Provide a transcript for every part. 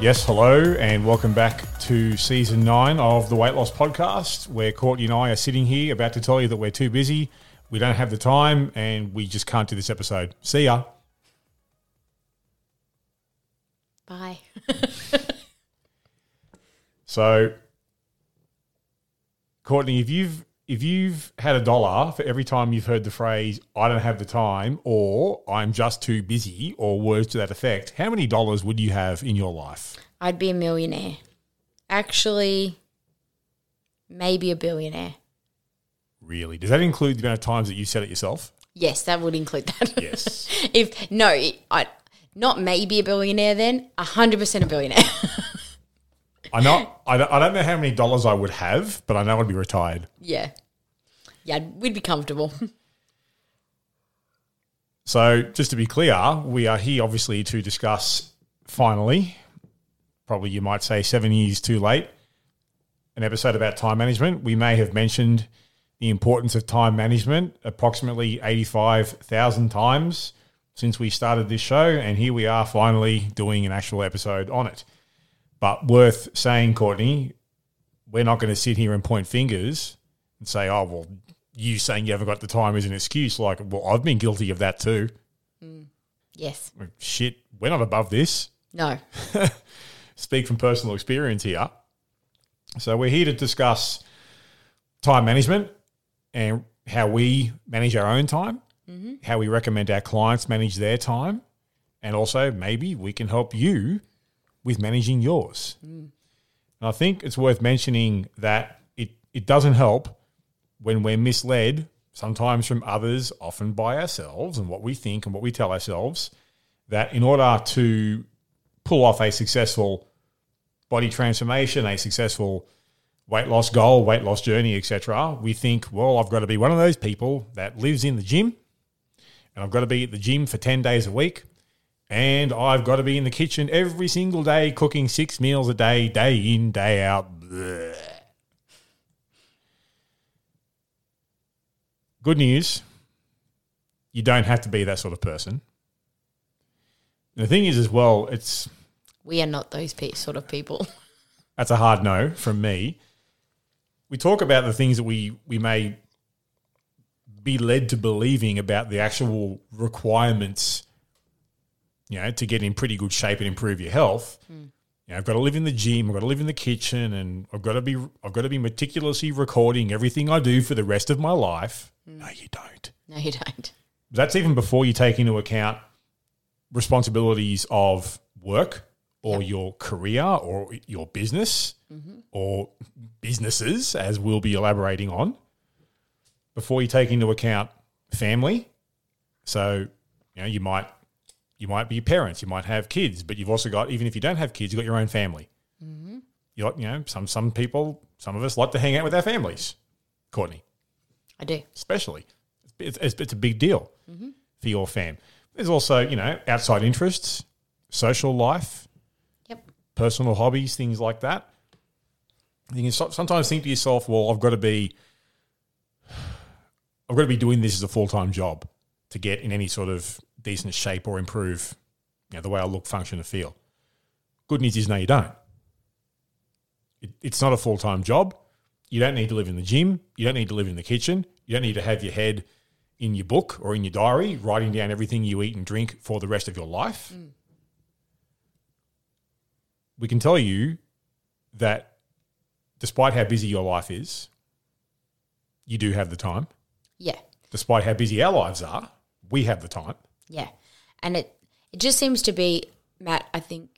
Yes, hello, and welcome back to season nine of the Weight Loss Podcast, where Courtney and I are sitting here about to tell you that we're too busy, we don't have the time, and we just can't do this episode. See ya. Bye. So, Courtney, if you've if you've had a dollar for every time you've heard the phrase "I don't have the time" or "I'm just too busy" or words to that effect, how many dollars would you have in your life? I'd be a millionaire. Actually, maybe a billionaire. Really? Does that include the amount of times that you said it yourself? Yes, that would include that. Yes. if no, I not maybe a billionaire then, a hundred percent a billionaire. I know. I don't, I don't know how many dollars I would have, but I know I'd be retired. yeah, yeah, we'd be comfortable. So, just to be clear, we are here obviously to discuss finally, probably you might say seven years too late, an episode about time management. We may have mentioned the importance of time management approximately 85,000 times since we started this show, and here we are finally doing an actual episode on it. But worth saying, Courtney, we're not going to sit here and point fingers and say, oh, well, you saying you haven't got the time is an excuse. Like, well, I've been guilty of that too. Mm. yes. Shit, we're not above this. No. Speak from personal experience here. So, we're here to discuss time management and how we manage our own time, mm-hmm. how we recommend our clients manage their time, and also maybe we can help you with managing yours. Mm. And I think it's worth mentioning that it, it doesn't help when we're misled, sometimes from others, often by ourselves and what we think and what we tell ourselves, that in order to pull off a successful body transformation, a successful weight loss goal, weight loss journey, etc., we think, well, I've got to be one of those people that lives in the gym and I've got to be at the gym for 10 days a week. And I've got to be in the kitchen every single day cooking six meals a day, day in, day out. Bleh. Good news you don't have to be that sort of person. And the thing is, as well, it's We are not those pe- sort of people. that's a hard no from me. We talk about the things that we we may be led to believing about the actual requirements, you know, to get in pretty good shape and improve your health. Hmm. You know, I've got to live in the gym, I've got to live in the kitchen, and I've got to be I've got to be meticulously recording everything I do for the rest of my life. Mm. No, you don't. No, you don't. That's even before you take into account responsibilities of work or your career or your business mm-hmm. or businesses, as we'll be elaborating on, before you take into account family. So, you know, you might you might be parents, you might have kids, but you've also got even if you don't have kids, you've got your own family. Mm-hmm. You like, you know, some some people, some of us like to hang out with our families. Courtney I do. especially. It's, it's, it's a big deal mm-hmm. for your fam. There's also, you know, outside interests, social life, Yep. personal hobbies, things like that. You can sometimes think to yourself, well, I've got to be, I've got to be doing this as a full time job to get in any sort of decent shape or improve, you know, the way I look, function, and feel. Good news is, no, you don't. It, it's not a full time job. You don't need to live in the gym. You don't need to live in the kitchen. You don't need to have your head in your book or in your diary, writing down everything you eat and drink for the rest of your life. Mm. We can tell you that despite how busy your life is, you do have the time. Yeah. Despite how busy our lives are, we have the time. Yeah. And it it just seems to be Matt, I think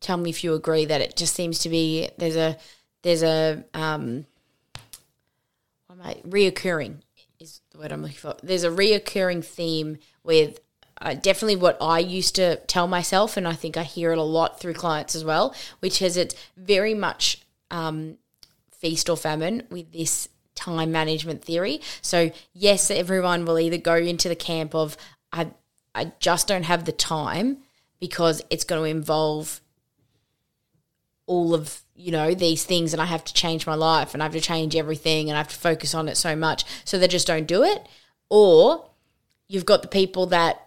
tell me if you agree that it just seems to be there's a there's a um what am I reoccurring is the word I'm looking for. There's a reoccurring theme with uh, definitely what I used to tell myself, and I think I hear it a lot through clients as well, which is it's very much um, feast or famine with this time management theory. So yes, everyone will either go into the camp of I I just don't have the time because it's going to involve all of you know these things and I have to change my life and I have to change everything and I have to focus on it so much. So they just don't do it. Or you've got the people that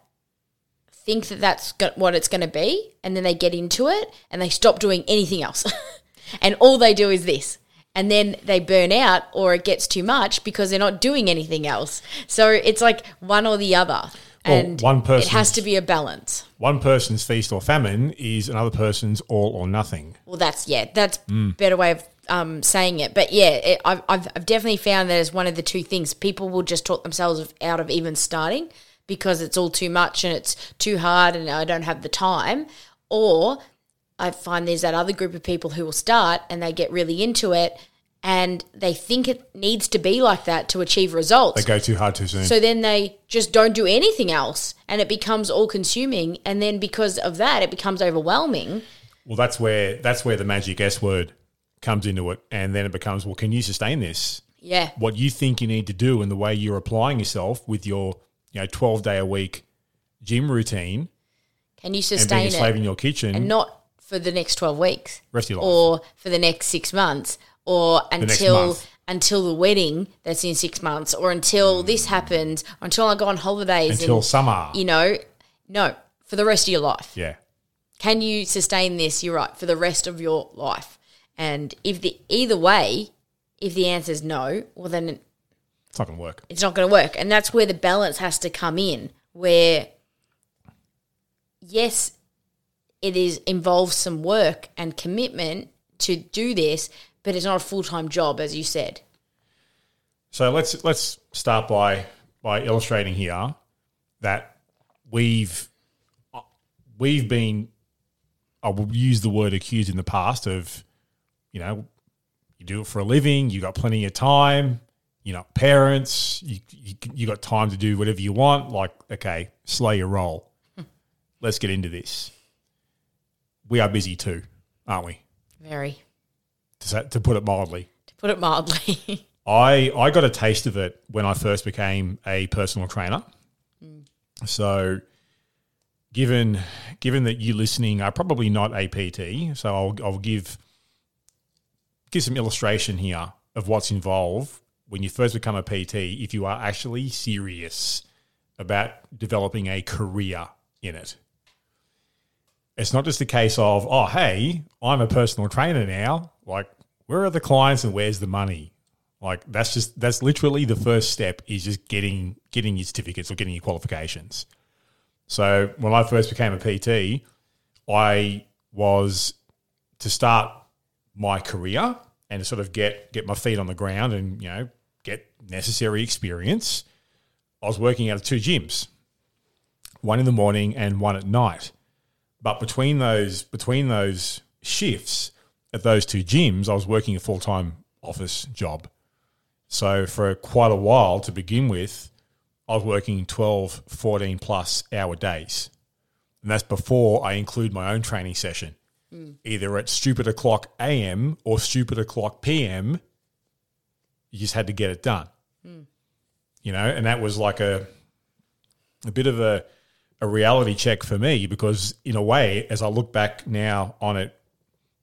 think that that's what it's going to be and then they get into it and they stop doing anything else. And all they do is this and then they burn out or it gets too much because they're not doing anything else so it's like one or the other Well, and one person it has to be a balance One person's feast or famine is another person's all or nothing. Well, that's yeah, that's better way of um, saying it. But yeah, it, I've, I've I've definitely found that as one of the two things. People will just talk themselves out of even starting because it's all too much and it's too hard and I don't have the time. Or I find there's that other group of people who will start and they get really into it and they think it needs to be like that to achieve results. They go too hard too soon. So then they just don't do anything else and it becomes all consuming. And then because of that, it becomes overwhelming. well, that's where that's where the magic S word comes into it, and then it becomes, well, can you sustain this? Yeah. What you think you need to do, and the way you're applying yourself with your you know 12 day a week gym routine Can you and being sustain a slave it? in your kitchen, and not for the next 12 weeks Rest of your life. or for the next six months or until month. until the wedding that's in six months or until mm. this happens or until i go on holidays until and, summer. you know no for the rest of your life yeah. can you sustain this you're right for the rest of your life and if the either way if the answer is no well then It's not going to work. it's not going to work. And that's where the balance has to come in, where yes, it is involves some work and commitment to do this, but it's not a full time job, as you said. So let's let's start by by illustrating here that we've we've been I will use the word accused in the past of you know you do it for a living you've got plenty of time you're not parents you you, you got time to do whatever you want like okay slay your role. Hmm. Let's get into this. We are busy too aren't we? Very, to, to put it mildly to put it mildly. I I got a taste of it when I first became a personal trainer. Mm. So, given given that you listening are probably not a PT, so I'll I'll give give some illustration here of what's involved when you first become a PT. If you are actually serious about developing a career in it, it's not just a case of oh hey I'm a personal trainer now. Like where are the clients and where's the money? Like that's just that's literally the first step is just getting getting your certificates or getting your qualifications. So when I first became a PT, I was to start my career and to sort of get get my feet on the ground and you know get necessary experience. I was working out of two gyms, one in the morning and one at night. But between those between those shifts at those two gyms, I was working a full time office job. So for quite a while to begin with, I was working 12, 14 plus hour days. And that's before I include my own training session, hmm. either at stupid o'clock AM or stupid o'clock PM. You just had to get it done. Hmm. You know, and that was like a a bit of a a reality check for me because in a way, as I look back now on it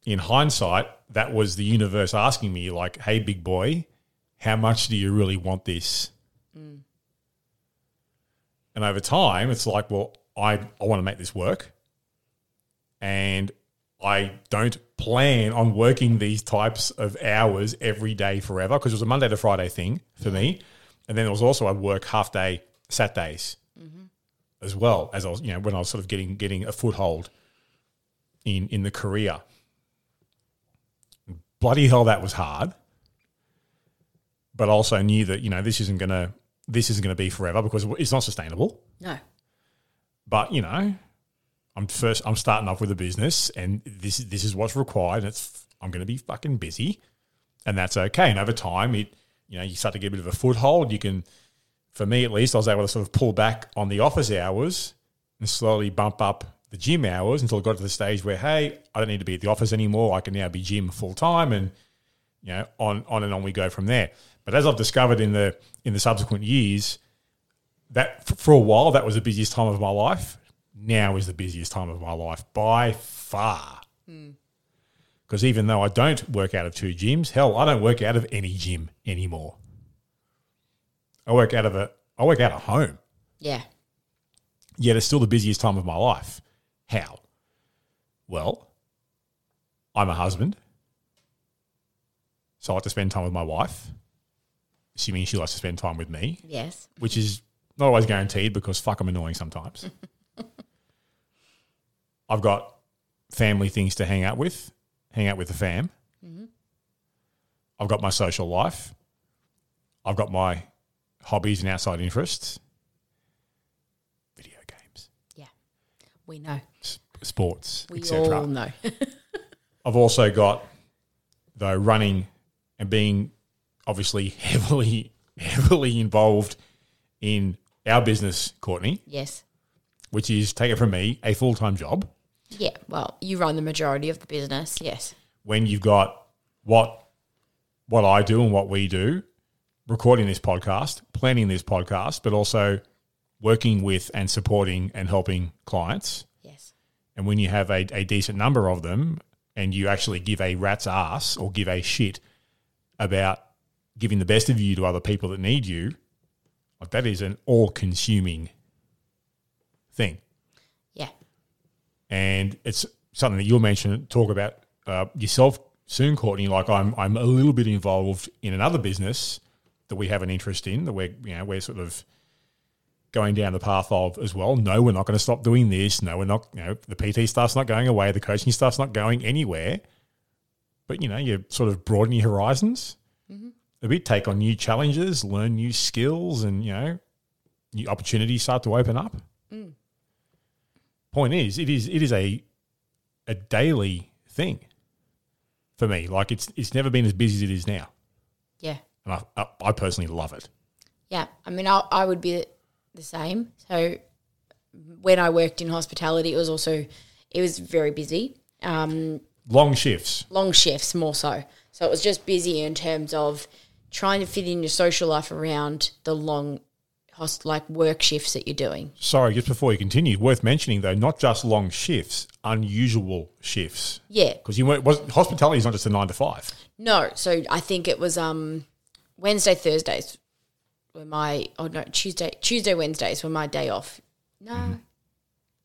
in hindsight, that was the universe asking me, like, hey, big boy, how much do you really want this? And over time, it's like, well, I, I want to make this work. And I don't plan on working these types of hours every day forever because it was a Monday to Friday thing for me. And then it was also I'd work half day Saturdays as well as I was, you know, when I was sort of getting getting a foothold in in the career. Bloody hell, that was hard. But I also knew that you know this isn't gonna this isn't gonna be forever because it's not sustainable. no. But you know, I'm first. I'm starting off with a business, and this this is what's required. And it's I'm going to be fucking busy, and that's okay. And over time, it you know you start to get a bit of a foothold. You can, for me at least, I was able to sort of pull back on the office hours and slowly bump up the gym hours until it got to the stage where, hey, I don't need to be at the office anymore. I can now be gym full time, and you know, on on and on we go from there. But as I've discovered in the in the subsequent years, that for a while that was the busiest time of my life. Now is the busiest time of my life by far. Hmm. Because even though I don't work out of two gyms, hell, I don't work out of any gym anymore. I work out of a I work out at home. Yeah. Yet it's still the busiest time of my life. How? Well, I'm a husband. So I like to spend time with my wife, assuming she likes to spend time with me, Yes. which is not always guaranteed because fuck, I'm annoying sometimes. I've got family things to hang out with, hang out with the fam. Mm-hmm. I've got my social life. I've got my hobbies and outside interests, video games, Yeah. We know. Sports, etc. all know. I've also got though running and being obviously heavily heavily involved in our business, Courtney, yes. which is take it from me a full time job. Yeah. Well, you run the majority of the business. Yes. When you've got what what I do and what we do, recording this podcast, planning this podcast, but also working with and supporting and helping clients. And when you have a, a decent number of them and you actually give a rat's ass or give a shit about giving the best of you to other people that need you, like that is an all consuming thing. Yeah. And it's something that you'll mention, talk about uh, yourself soon, Courtney. Like I'm, I'm a little bit involved in another business that we have an interest in that we're, you know, we're sort of going down the path of as well. No, we're not going to stop doing this. No, we're not, you know, the PT stuff's not going away. The coaching stuff's not going anywhere. But, you know, you sort of broaden your horizons mm-hmm. a bit, take on new challenges, learn new skills, and, you know, new opportunities start to open up. Mm. Point is, it is, it is a, a daily thing for me. Like it's, it's never been as busy as it is now. Yeah. And I, I, I personally love it. Yeah, I mean, I, I would be the same. So when I worked in hospitality, it was also it was very busy, um, Long shifts. long shifts more so. So it was just busy in terms of trying to fit in your social life around the long, host like work shifts that you're doing. Sorry, just before you continue, worth mentioning though, not just long shifts, unusual shifts. Yeah, Because you weren't, was hospitality is not just a nine to five. no. So I think it was um, Wednesday, Thursdays were my oh no Tuesday, Tuesday, Wednesdays were my day off. No,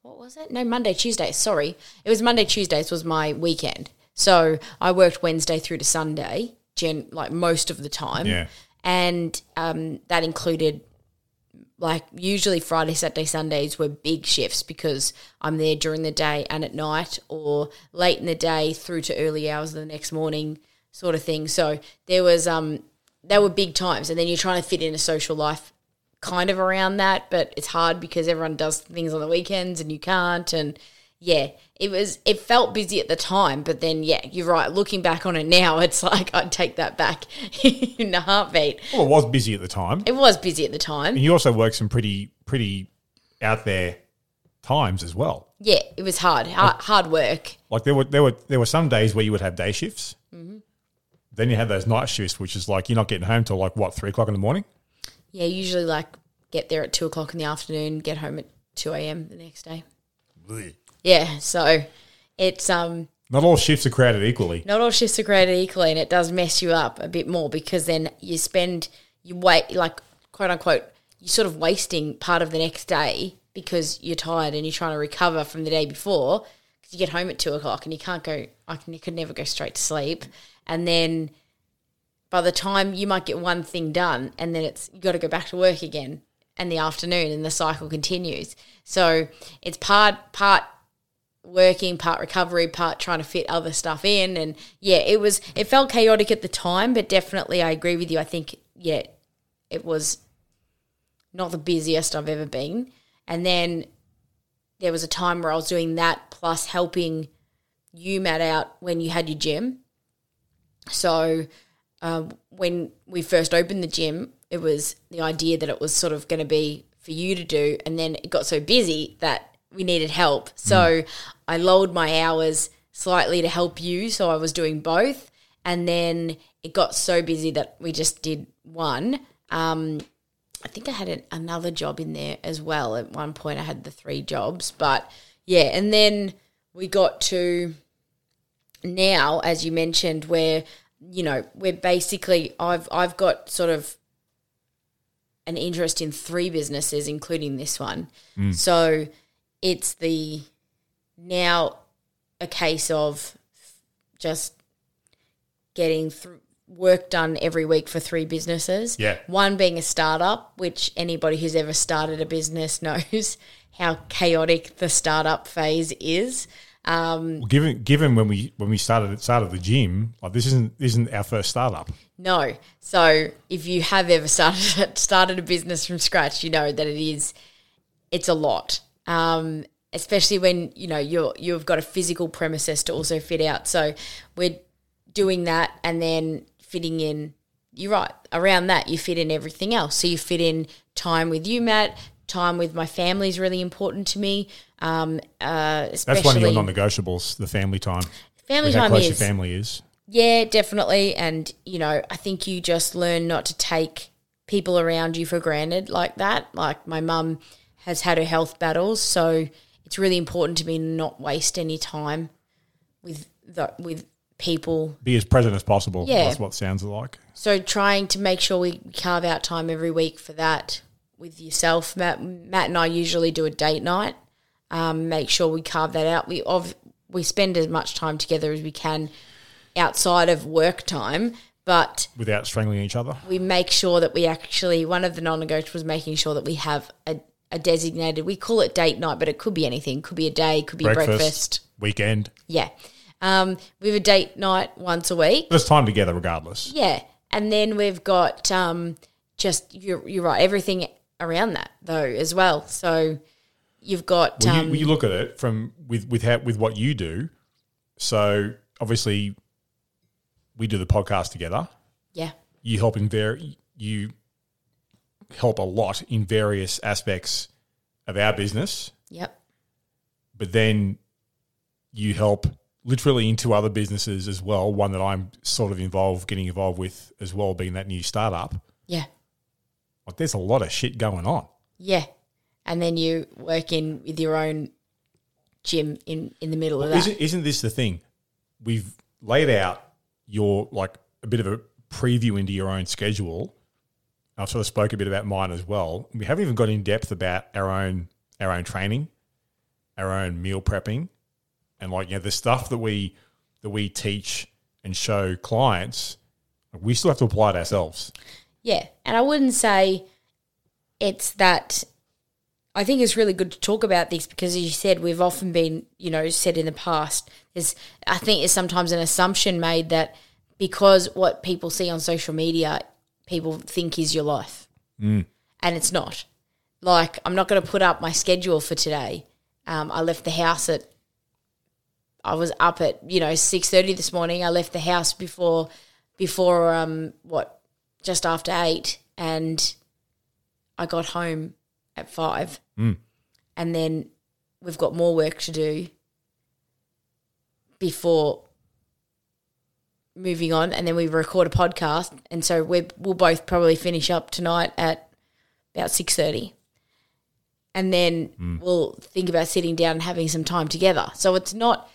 what was it? No, Monday, Tuesday. Sorry, it was Monday, Tuesdays was my weekend. So I worked Wednesday through to Sunday, gen like most of the time. Yeah. and um, that included like usually Friday, Saturday, Sundays were big shifts because I'm there during the day and at night, or late in the day through to early hours of the next morning, sort of thing. So there was um, they were big times, and then you're trying to fit in a social life kind of around that, but it's hard because everyone does things on the weekends and you can't. And yeah, it was it felt busy at the time, but then yeah, you're right. Looking back on it now, it's like I'd take that back in a heartbeat. Well, it was busy at the time. It was busy at the time. And you also worked some pretty, pretty out there times as well. Yeah, it was hard, hard, hard work. Like there were, there were, there were some days where you would have day shifts. Mm-hmm. Then you had those night shifts, which is like you're not getting home till like what three o'clock in the morning. Yeah, usually like get there at two o'clock in the afternoon, get home at two a.m. the next day. Yeah, so it's um Not all shifts are created equally. not all shifts are created equally, and it does mess you up a bit more because then you spend you wait like quote unquote you're sort of wasting part of the next day because you're tired and you're trying to recover from the day before because you get home at two o'clock and you can't go I can, you could never go straight to sleep and then by the time you might get one thing done and then it's you got to go back to work again in the afternoon and the cycle continues so it's part part working, part recovery, part trying to fit other stuff in. And yeah, it was, it felt chaotic at the time, but definitely I agree with you. I think, yeah, it was not the busiest I've ever been. And then there was a time where I was doing that plus helping you, Matt, out when you had your gym. So uh, when we first opened the gym, it was the idea that it was sort of going to be for you to do. And then it got so busy that we needed help. So I lowered my hours slightly to help you. So I was doing both. And then it got so busy that we just did one. Um, I think I had an, another job in there as well. At one point, I had the three jobs. But yeah, and then we got to now, as you mentioned, where you know we're basically I've I've got sort of an interest in three businesses, including this one. Mm. So it's the now a case of just getting through work done every week for three businesses. Yeah. One being a startup, which anybody who's ever started a business knows how chaotic the startup phase is. Um, Well, given given when we when we started started the gym, like this isn't isn't our first startup. No. So if you have ever started started a business from scratch, you know that it is it's a lot. Um, especially when you know you're you've got a physical premises to also fit out. So we're doing that and then fitting in. You're right. Around that, you fit in everything else. So you fit in time with you, Matt. Time with my family is really important to me. Um, uh, especially That's one of your non-negotiables. The family time. family time is family is. yeah, definitely. And, you know, I think you just learn not to take people around you for granted like that. Like my mum has had her health battles, so it's really important to me not waste any time with the, with people. Be as present as possible. Yeah. That's what it sounds like. So trying to make sure we carve out time every week for that with yourself, Matt. Matt and I usually do a date night. Um, make sure we carve that out. We of we spend as much time together as we can outside of work time, but Without strangling each other. we make sure that we actually one of the non-negotiables was making sure that we have a, a designated we call it date night but it could be anything could be a day could be Breakfast, breakfast, weekend. yeah um, we have a date night once a week There's time together regardless. yeah and then we've got um, just you're, you're right everything around that though as well so you've got Well, um, you, you look at it from with with how, with what you do. So obviously, we do the podcast together. yeah You help in very you help a lot in various aspects of our business, yep but then you help literally into other businesses as well. One that I'm sort of involved, getting involved with as well, being that new startup. yeah Like, there's a lot of shit going on. yeah and then you work in with your own gym in in the middle of that Isn't, isn't this the thing? We've laid out your like a bit of a preview into your own schedule. I've sort of spoke a bit about mine as well. We haven't even got in depth about our own our own training, our own meal prepping, and like you know the stuff that we that we teach and show clients. We still have to apply it ourselves. Yeah, and I wouldn't say it's that. I think it's really good to talk about this because, as you said, we've often been, you know, said in the past. There's, I think, there's sometimes an assumption made that because what people see on social media, people think is your life, mm. and it's not. Like, I'm not going to put up my schedule for today. Um, I left the house at. I was up at you know six thirty this morning. I left the house before, before um what just after eight and I got home at five. Mm. And then we've got more work to do before moving on. And then we record a podcast. And so we we'll both probably finish up tonight at about 6.30. And then mm. we'll think about sitting down and having some time together. So it's not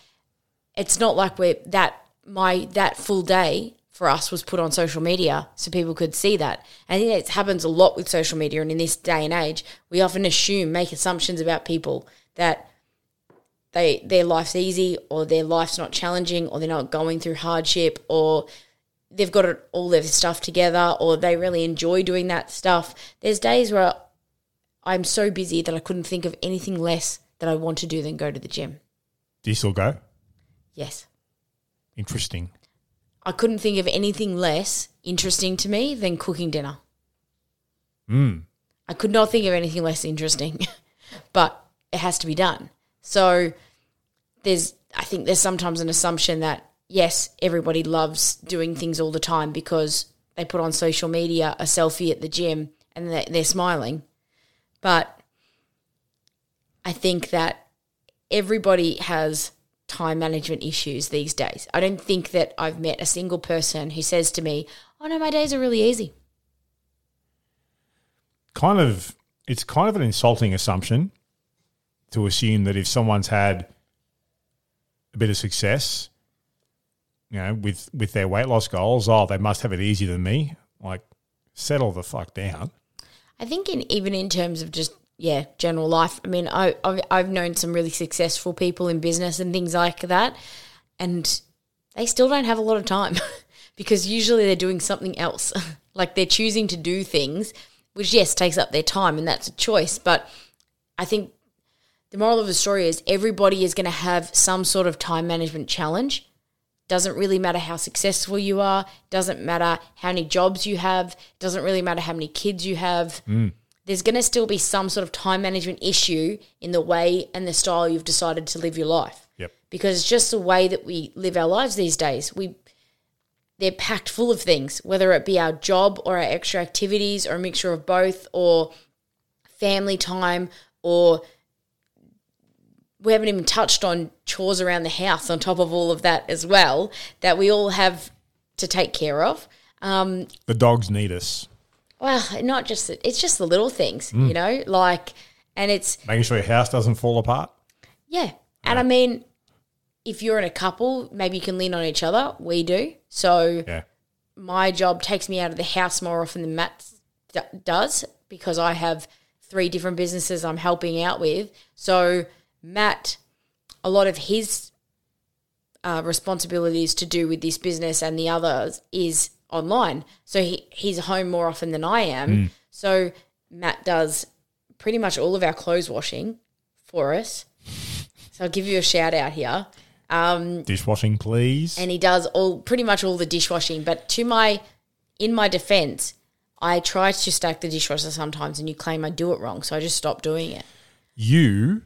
it's not like we're that my that full day for us was put on social media so people could see that. And it happens a lot with social media and in this day and age, we often assume, make assumptions about people that they their life's easy or their life's not challenging or they're not going through hardship or they've got it, all their stuff together or they really enjoy doing that stuff. There's days where I'm so busy that I couldn't think of anything less that I want to do than go to the gym. Do you still go? Yes. Interesting. I couldn't think of anything less interesting to me than cooking dinner. Mm. I could not think of anything less interesting, but it has to be done. So there's, I think there's sometimes an assumption that yes, everybody loves doing things all the time because they put on social media a selfie at the gym and they're, they're smiling. But I think that everybody has time management issues these days. I don't think that I've met a single person who says to me, "Oh no, my days are really easy." kind of it's kind of an insulting assumption to assume that if someone's had a bit of success, you know, with with their weight loss goals, oh, they must have it easier than me. Like, settle the fuck down. I think in even in terms of just yeah general life. I mean, I I've, I've known some really successful people in business and things like that, and they still don't have a lot of time because usually they're doing something else. like they're choosing to do things, which yes takes up their time, and that's a choice. But I think the moral of the story is everybody is going to have some sort of time management challenge. Doesn't really matter how successful you are, doesn't matter how many jobs you have, doesn't really matter how many kids you have. Mm. There's going to still be some sort of time management issue in the way and the style you've decided to live your life. Yep. Because it's just the way that we live our lives these days. We they're packed full of things, whether it be our job or our extra activities or a mixture of both or family time or we haven't even touched on chores around the house on top of all of that as well that we all have to take care of. Um, The dogs need us. Well, not just it's just the little things, you know, like, and it's Making sure your house doesn't fall apart. yeah, and I mean, if you're in a couple, maybe you can lean on each other. We do, so Yeah. my job takes me out of the house more often than Matt d- does because I have three different businesses I'm helping out with. So Matt, a lot of his uh, responsibilities to do with this business and the others is online. So he, he's home more often than I am. So Matt does pretty much all of our clothes washing for us. So I'll give you a shout out here Um, Dishwashing, please. and he does all pretty much all the dishwashing. But to my in my defense, I try to stack the dishwasher sometimes, and you claim I do it wrong, so I just stop doing it. you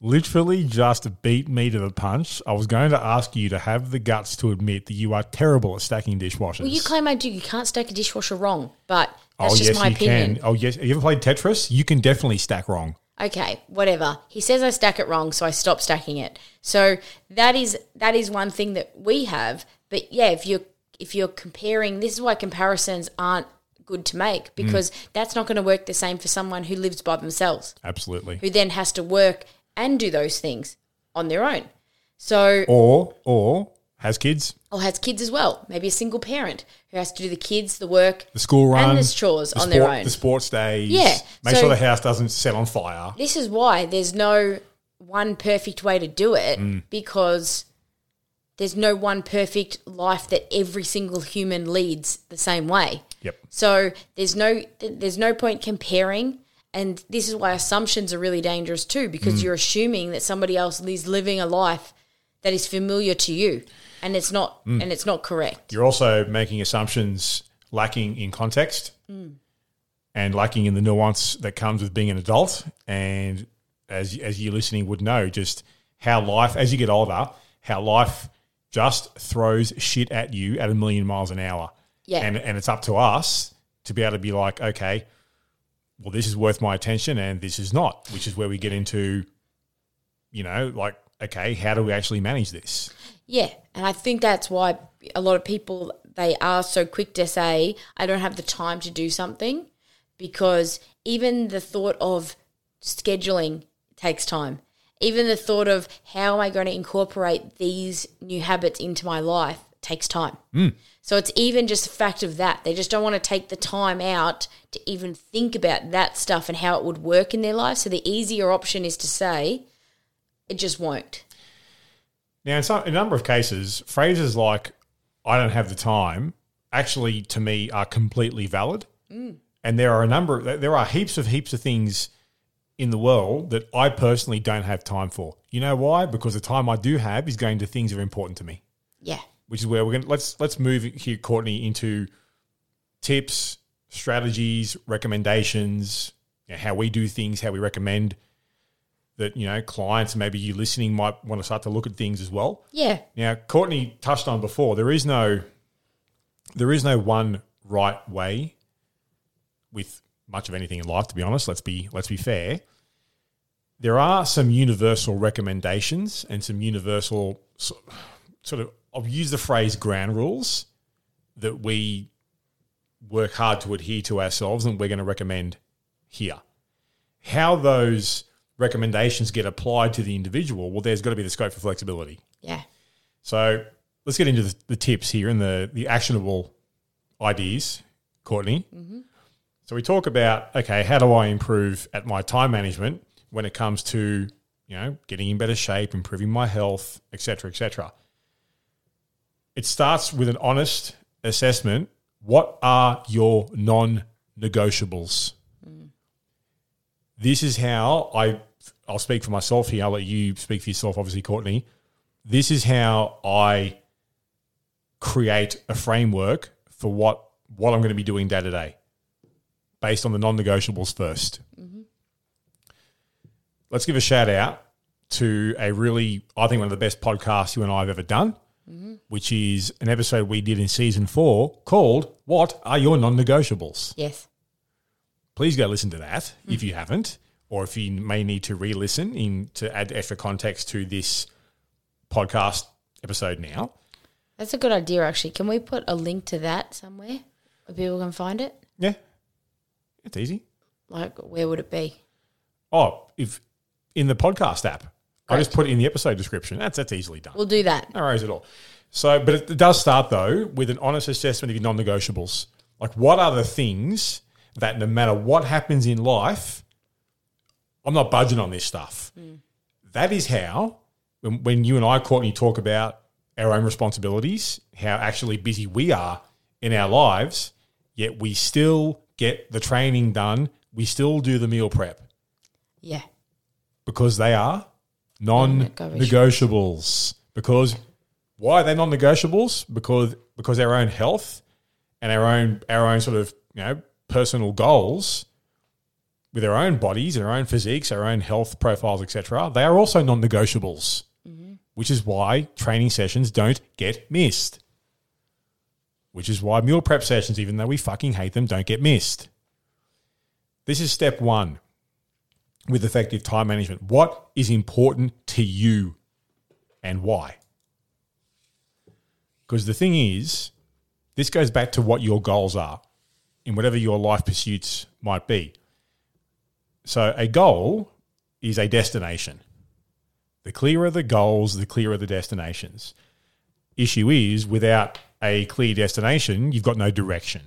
literally just beat me to the punch. I was going to ask you to have the guts to admit that you are terrible at stacking dishwashers. Well, you claim I do. You can't stack a dishwasher wrong, but that's oh, just yes, my you opinion. can. Oh, yes. Have you ever played Tetris? You can definitely stack wrong. Okay, whatever. He says I stack it wrong, so I stop stacking it. So that is that is one thing that we have. But yeah, if you're if you're comparing, this is why comparisons aren't good to make mm. because that's not going to work the same for someone who lives by themselves. Absolutely. who then has to work and do those things on their own. So, Or, or has kids, or has kids as well. Maybe a single parent who has to do the kids, the work, the school run, and the chores the on their own. the sports days. Yeah, Make so- sure the house doesn't set on fire. This is why there's no one perfect way to do it Mm. because there's no one perfect life that every single human leads the same way. Yep. So there's no there's no point comparing and this is why assumptions are really dangerous too because mm. you're assuming that somebody else is living a life that is familiar to you and it's not mm. and it's not correct. You're also making assumptions lacking in context mm. and lacking in the nuance that comes with being an adult. And as as you listening would know, just how life as you get older, how life just throws shit at you at a million miles an hour. Yeah. And and it's up to us to be able to be like, okay, well, this is worth my attention and this is not, which is where we get into, you know, like, okay, how do we actually manage this? Yeah, and I think that's why a lot of people they are so quick to say I don't have the time to do something because even the thought of scheduling takes time. Even the thought of how am I going to incorporate these new habits into my life takes time. Mm. So it's even just the fact of that. They just don't want to take the time out to even think about that stuff and how it would work in their life. So the easier option is to say, it just won't. Now, in, some, in a number of cases, phrases like "I don't have the time" actually, to me, are completely valid. Mm. And there are a number, of, there are heaps of heaps of things in the world that I personally don't have time for. You know why? Because the time I do have is going to things that are important to me. Yeah. Which is where we're going. to Let's let's move here, Courtney, into tips, strategies, recommendations, you know, how we do things, how we recommend that you know clients, maybe you listening might want to start to look at things as well. Yeah. Now, Courtney touched on before there is no there is no one right way with much of anything in life. To be honest, let's be let's be fair. there are some universal recommendations and some universal sort of, I'll use the phrase ground rules that we work hard to adhere to ourselves and we're going to recommend here. How those recommendations get applied to the individual, well, there's got to be the scope for flexibility. Yeah. So let's get into the, the tips here and the, the actionable ideas, Courtney. Mm-hmm. So we talk about okay, how do I improve at my time management when it comes to you know getting in better shape, improving my health, etc., etc. It starts with an honest assessment. What are your non-negotiables? Mm. This is how I. I'll speak for myself here. I'll let you speak for yourself, obviously, Courtney. This is how I create a framework for what what I'm going to be doing day to day, based on the non-negotiables 1st mm-hmm. Let's give a shout out to a really, I think, one of the best podcasts you and I have ever done, Mm-hmm. which is an episode we did in season four called "What Are Your Non-Negotiables." Yes. Please go listen to that if mm-hmm. you haven't, or if you may need to re-listen in to add extra context to this podcast episode now. That's a good idea, actually. Can we put a link to that somewhere where people can find it? Yeah, it's easy. Like, where would it be? Oh, if in the podcast app, I Great. just put it in the episode description. That's that's easily done. We'll do that. No worries at all. So, but it, it does start though with an honest assessment of your non-negotiables. Like, what are the things that no matter what happens in life, I'm not budging on this stuff. Mm. That is how, when, when you and I, Courtney, talk about our own responsibilities, how actually busy we are in our lives, yet we still get the training done. We still do the meal prep Yeah. because they are non-negotiables. Because why are they non-negotiables? Because because our own health and our own our own sort of you know personal goals with our own bodies, our own physiques, our own health profiles, etc. They are also non-negotiables, which is why training sessions don't get missed. Which is why meal prep sessions, even though we fucking hate them, don't get missed. This is step one with effective time management. What is important to you and why? Because the thing is, this goes back to what your goals are in whatever your life pursuits might be. So, a goal is a destination. The clearer the goals, the clearer the destinations. Issue is, without a clear destination, you've got no direction.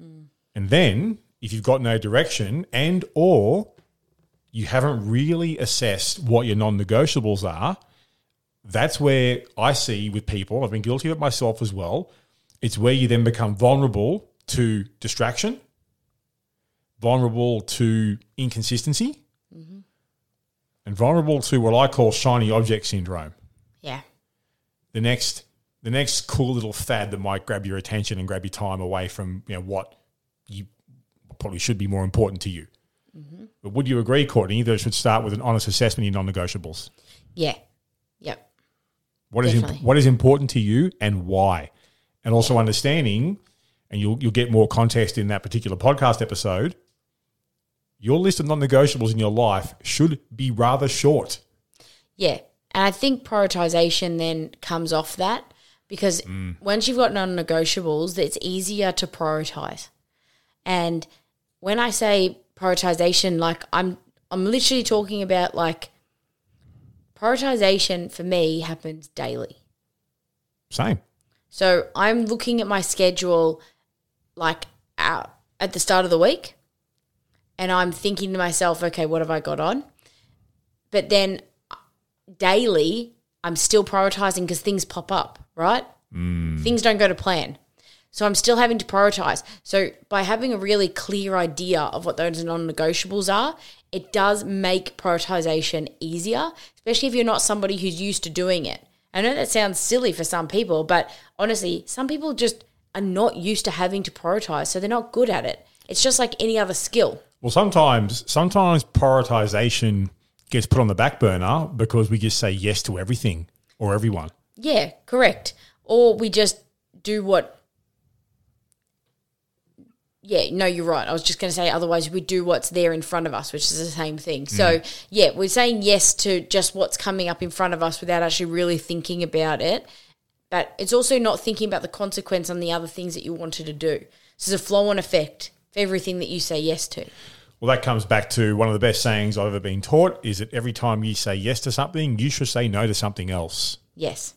Hmm. And then if you've got no direction and or you haven't really assessed what your non-negotiables are, that's where I see with people, I've been guilty of it myself as well. It's where you then become vulnerable to distraction, vulnerable to inconsistency, mm-hmm. and vulnerable to what I call shiny object syndrome Yeah. the next the next cool little fad that might grab your attention and grab your time away from you know what probably should be more important to you. But would you agree, Courtney, that it should start with an honest assessment of your non-negotiables? Yeah. Yep. What is imp- what is important to you and why, and also understanding, and you'll you'll get more context in that particular podcast episode. Your list of non-negotiables in your life should be rather short. Yeah. And I think prioritization then comes off that because mm. once you've got non negotiables, it's easier to prioritize. And when I say prioritization, like I'm I'm literally talking about like prioritization for me happens daily. Same. So I'm looking at my schedule like out at the start of the week and I'm thinking to myself, okay, what have I got on? But then daily, I'm still prioritizing because things pop up, right? Mm. Things don't go to plan. So I'm still having to prioritize. So by having a really clear idea of what those non-negotiables are, it does make prioritization easier, especially if you're not somebody who's used to doing it. I know that sounds silly for some people, but honestly, some people just are not used to having to prioritize, so they're not good at it. It's just like any other skill. Well, sometimes sometimes prioritization gets put on the back burner because we just say yes to everything or everyone. Yeah, correct. Or we just do what yeah, no, you're right. I was just going to say, otherwise, we do what's there in front of us, which is the same thing. So, mm. yeah, we're saying yes to just what's coming up in front of us without actually really thinking about it. But it's also not thinking about the consequence on the other things that you wanted to do. So, there's a flow on effect for everything that you say yes to. Well, that comes back to one of the best sayings I've ever been taught is that every time you say yes to something, you should say no to something else. Yes.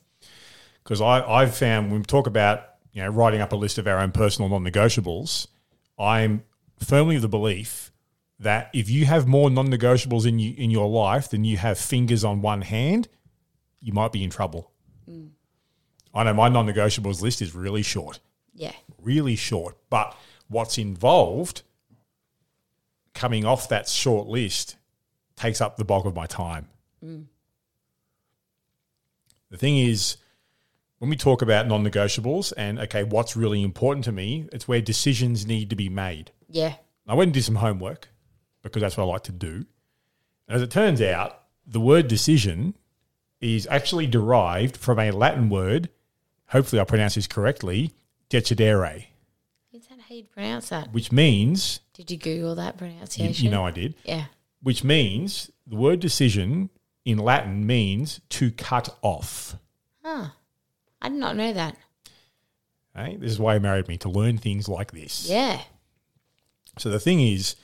Because I've found when we talk about you know writing up a list of our own personal non-negotiables, I'm firmly of the belief that if you have more non-negotiables in you in your life than you have fingers on one hand, you might be in trouble. Mm. I know my non-negotiables list is really short, Yeah. really short, but what's involved coming off that short list takes up the bulk of my time. Mm. The thing is, when we talk about non negotiables and, okay, what's really important to me, it's where decisions need to be made. Yeah. I went and did some homework because that's what I like to do. And as it turns out, the word decision is actually derived from a Latin word, hopefully I pronounce this correctly, decidere, Is that how you pronounce that? which means, Did you Google that you, pronunciation? you know I did, Yeah. which means the word decision in Latin means to cut off. Huh. I did not know that. Okay? This is why he married me, to learn things like this. Yeah. So the thing is,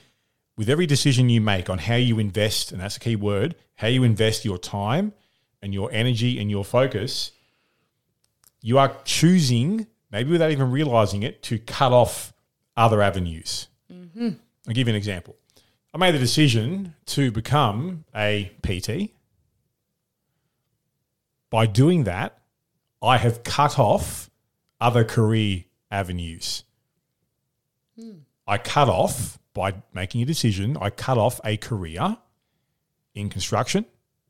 with every decision you make on how you invest, and that's a key word, how you invest your time and your energy and your focus, you are choosing, maybe without even realizing it, to cut off other avenues. Mm-hmm. I'll give you an example. I made the decision to become a PT. By doing that, I have cut off other career avenues. Hmm. I cut off by making a decision. I cut off a career in construction.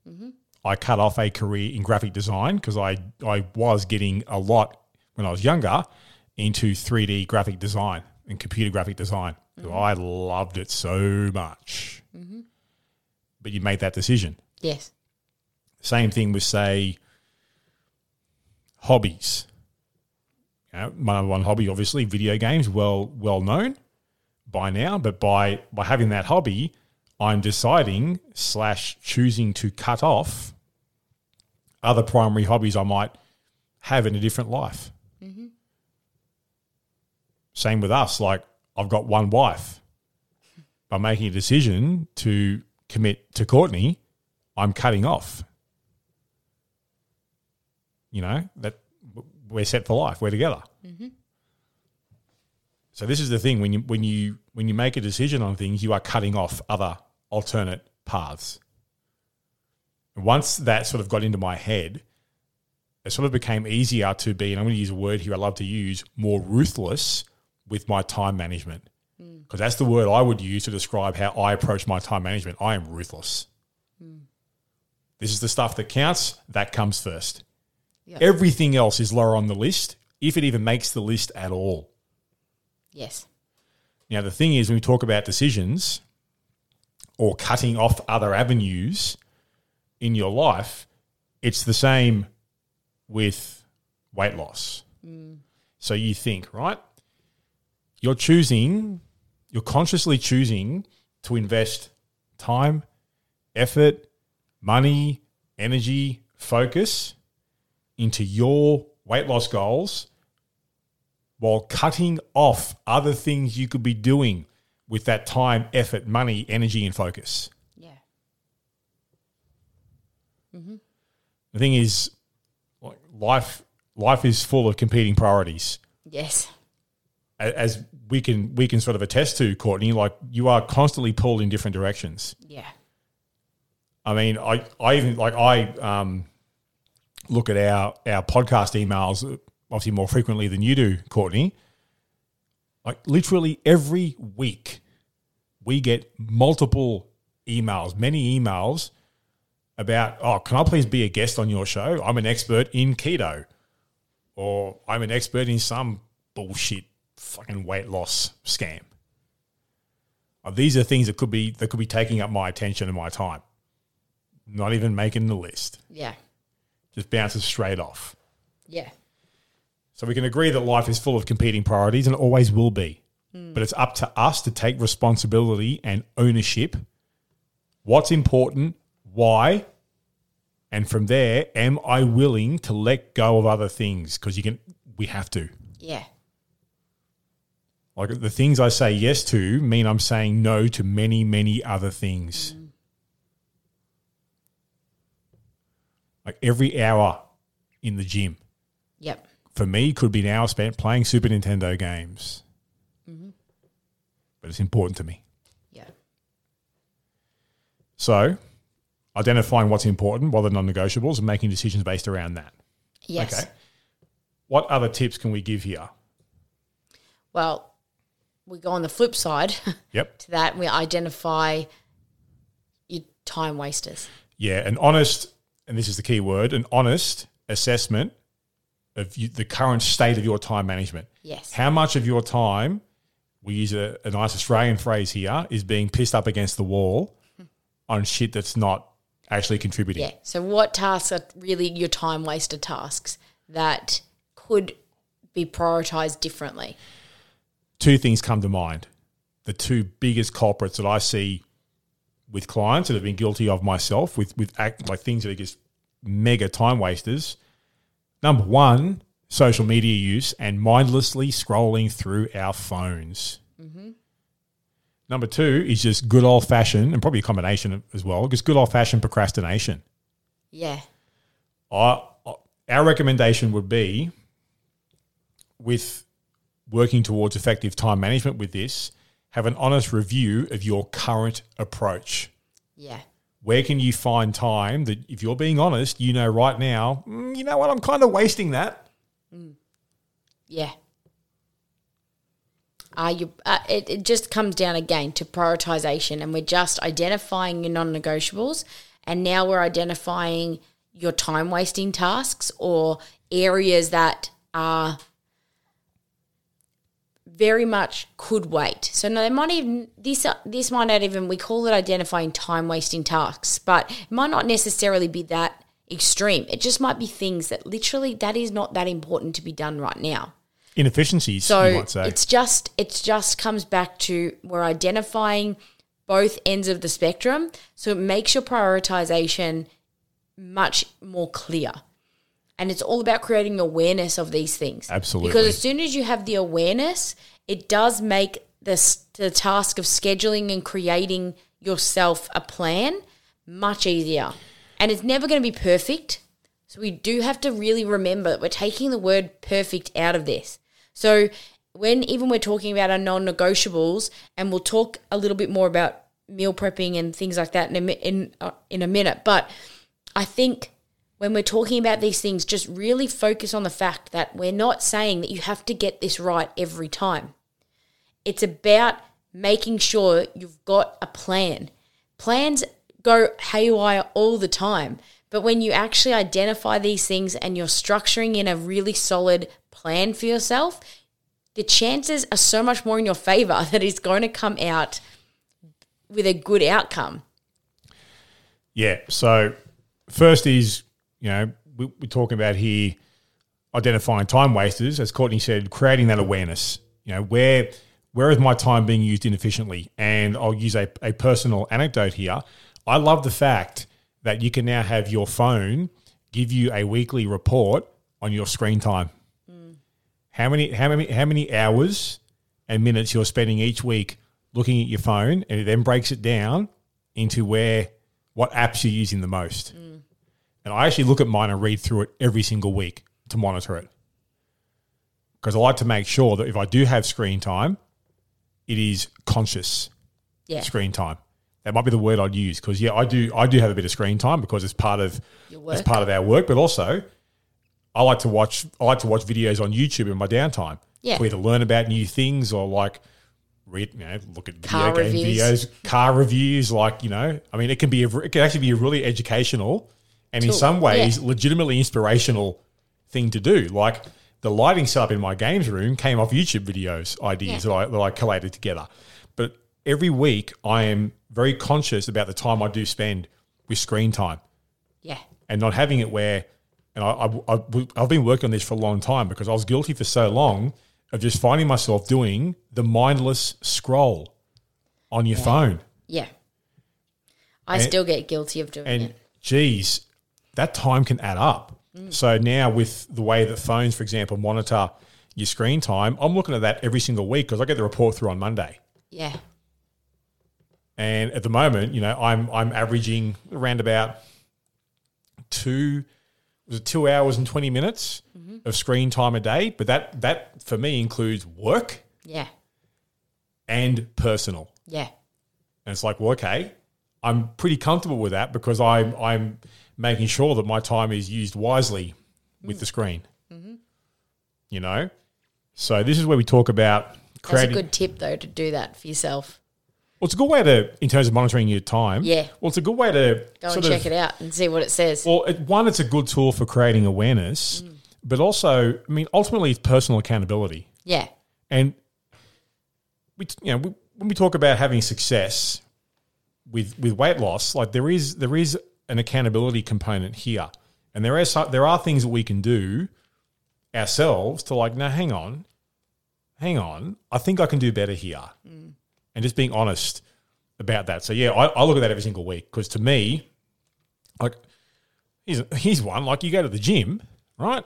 Mm-hmm. I cut off a career in graphic design because I I was getting a lot when I was younger into 3D graphic design and computer graphic design. So mm-hmm. I loved it so much. Mm-hmm. But you made that decision. Yes. Same thing with say hobbies. You know, my number one hobby, obviously, video games, well well known by now. But by by having that hobby, I'm deciding slash choosing to cut off other primary hobbies I might have in a different life. Mm-hmm. Same with us. Like I've got one wife. By making a decision to commit to Courtney, I'm cutting off. You know that we're set for life. We're together. Mm-hmm. So this is the thing when you when you when you make a decision on things, you are cutting off other alternate paths. And once that sort of got into my head, it sort of became easier to be, and I'm going to use a word here I love to use, more ruthless with my time management. Mm. Because that's the word I would use to describe how I approach my time management. I am ruthless. Mm. This is the stuff that counts. That comes first. Yeah. Everything else is lower on the list, if it even makes the list at all. Yes. Now, the thing is, when we talk about decisions or cutting off other avenues in your life, it's the same with weight loss. Mm. So you think, right? You're choosing, you're consciously choosing to invest time, effort, money, energy, focus into your weight loss goals while cutting off other things you could be doing with that time, effort, money, energy, and focus. Yeah. The thing is, like life, life is full of competing priorities. Yes. As we can we can sort of attest to, Courtney, like you are constantly pulled in different directions. Yeah. I mean, I, I even like I um, look at our our podcast emails obviously more frequently than you do, Courtney. Like literally every week, we get multiple emails, many emails about, oh, can I please be a guest on your show? I'm an expert in keto, or I'm an expert in some bullshit fucking weight loss scam. Uh, these are things that could be that could be taking up my attention and my time not even making the list, Yeah. Just bounces straight off. Yeah. So we can agree that life is full of competing priorities and always will be. Hmm. but it's up to us to take responsibility and ownership. What's important, why, and from there, am I willing to let go of other things? Because you can, we have to. Yeah. Like the things I say yes to mean I'm saying no to many, many other things. Hmm. Like every hour in the gym Yep. for me could be an hour spent playing Super Nintendo games. Mm-hmm. But it's important to me. Yeah. So identifying what's important, what are the non negotiables, and making decisions based around that. Yes. Okay. What other tips can we give here? Well, we go on the flip side Yep. to that. and We identify your time wasters. Yeah, an honest, and this is the key word, an honest assessment of you, the current state of your time management. Yes. How much of your time, we use a, a nice Australian phrase here, is being pissed up against the wall hmm. on shit that's not actually contributing? Yeah. So, what tasks are really your time wasted tasks that could be prioritized differently? Two things come to mind. The two biggest culprits that I see with clients that have been guilty of myself with with act, like things that are just mega time wasters. Number one, social media use and mindlessly scrolling through our phones. Mm-hmm. Number two is just good old fashioned, and probably a combination as well, just good old fashioned procrastination. Yeah. I, our recommendation would be with working towards effective time management with this, have an honest review of your current approach. Yeah. Where can you find time that, if you're being honest, you know right now, "Mm, you know what, I'm kind of wasting that. Yeah. Are you? Uh, it, it just comes down again to prioritization, and we're just identifying your non-negotiables, and now we're identifying your time wasting tasks or areas that are very much could wait. So no, they might even this this might not even we call it identifying time wasting tasks, but it might not necessarily be that extreme. It just might be things that literally that is not that important to be done right now. Inefficiencies, So you might say. it's just it's just comes back to we're identifying both ends of the spectrum, so it makes your prioritization much more clear. And it's all about creating awareness of these things. Absolutely. Because as soon as you have the awareness, it does make this the task of scheduling and creating yourself a plan much easier. And it's never going to be perfect. So we do have to really remember that we're taking the word perfect out of this. So when even we're talking about our non-negotiables, and we'll talk a little bit more about meal prepping and things like that in a, in uh, in a minute, but I think when we're talking about these things, just really focus on the fact that we're not saying that you have to get this right every time. It's about making sure you've got a plan. Plans go haywire all the time, but when you actually identify these things and you're structuring in a really solid plan for yourself, the chances are so much more in your favor that it's going to come out with a good outcome. Yeah. So first is, you know, we, we're talking about here identifying time wasters, as Courtney said, creating that awareness. You know, where where is my time being used inefficiently? And I'll use a, a personal anecdote here. I love the fact that you can now have your phone give you a weekly report on your screen time. Mm. How many how many how many hours and minutes you're spending each week looking at your phone and it then breaks it down into where what apps you're using the most. Mm. And I actually look at mine and read through it every single week to monitor it. Because I like to make sure that if I do have screen time, it is conscious Yeah. screen time. That might be the word I'd use because yeah, I do I do have a bit of screen time because it's part of it's part of our work, but also I like to watch I like to watch videos on YouTube in my downtime. Yeah. To either learn about new things or like read you know, look at video Car game reviews. videos, car reviews, like, you know, I mean it can be a, it can actually be a really educational and in some ways yeah. legitimately inspirational thing to do. Like the lighting setup in my games room came off YouTube videos ideas that, I, that I collated together. But every week I am very conscious about the time I do spend with screen time Yeah. and not having it where, and I, I, I've been working on this for a long time because I was guilty for so long of just finding myself doing the mindless scroll on your phone. Yeah. I And- still get guilty of doing And it. geez, that time can add up. Mm. So now with the way that phones, for example, monitor your screen time, I'm looking at that every single week because I get the report through on Monday. Yeah. And at the moment, you know, I'm I'm averaging around about two was it two hours and twenty minutes mm-hmm. of screen time a day. But that that for me includes work Yeah. and personal. Yeah. And it's like, well, okay, I'm pretty comfortable with that because I'm I'm making sure that my time is used wisely with the mm. screen. Mm-hmm. You know, so this is where we talk about That's a good tip, though, to do that for yourself. well, it's a good way to, in terms of monitoring your time. Yeah. Well, it's a good way to Go sort and of, check it out and see what it says. Well, it, one, it's a good tool for creating awareness, mm. but also, I mean, ultimately, it's personal accountability. yeah. And we, you know, we, when we talk about having success with with weight loss, like there is there is an accountability component here, and there are there are things that we can do ourselves to like, now hang on, hang on, I think I can do better here, mm. and just being honest about that. So yeah, I, I look at that every single week because to me, like, here's here's one like you go to the gym, right?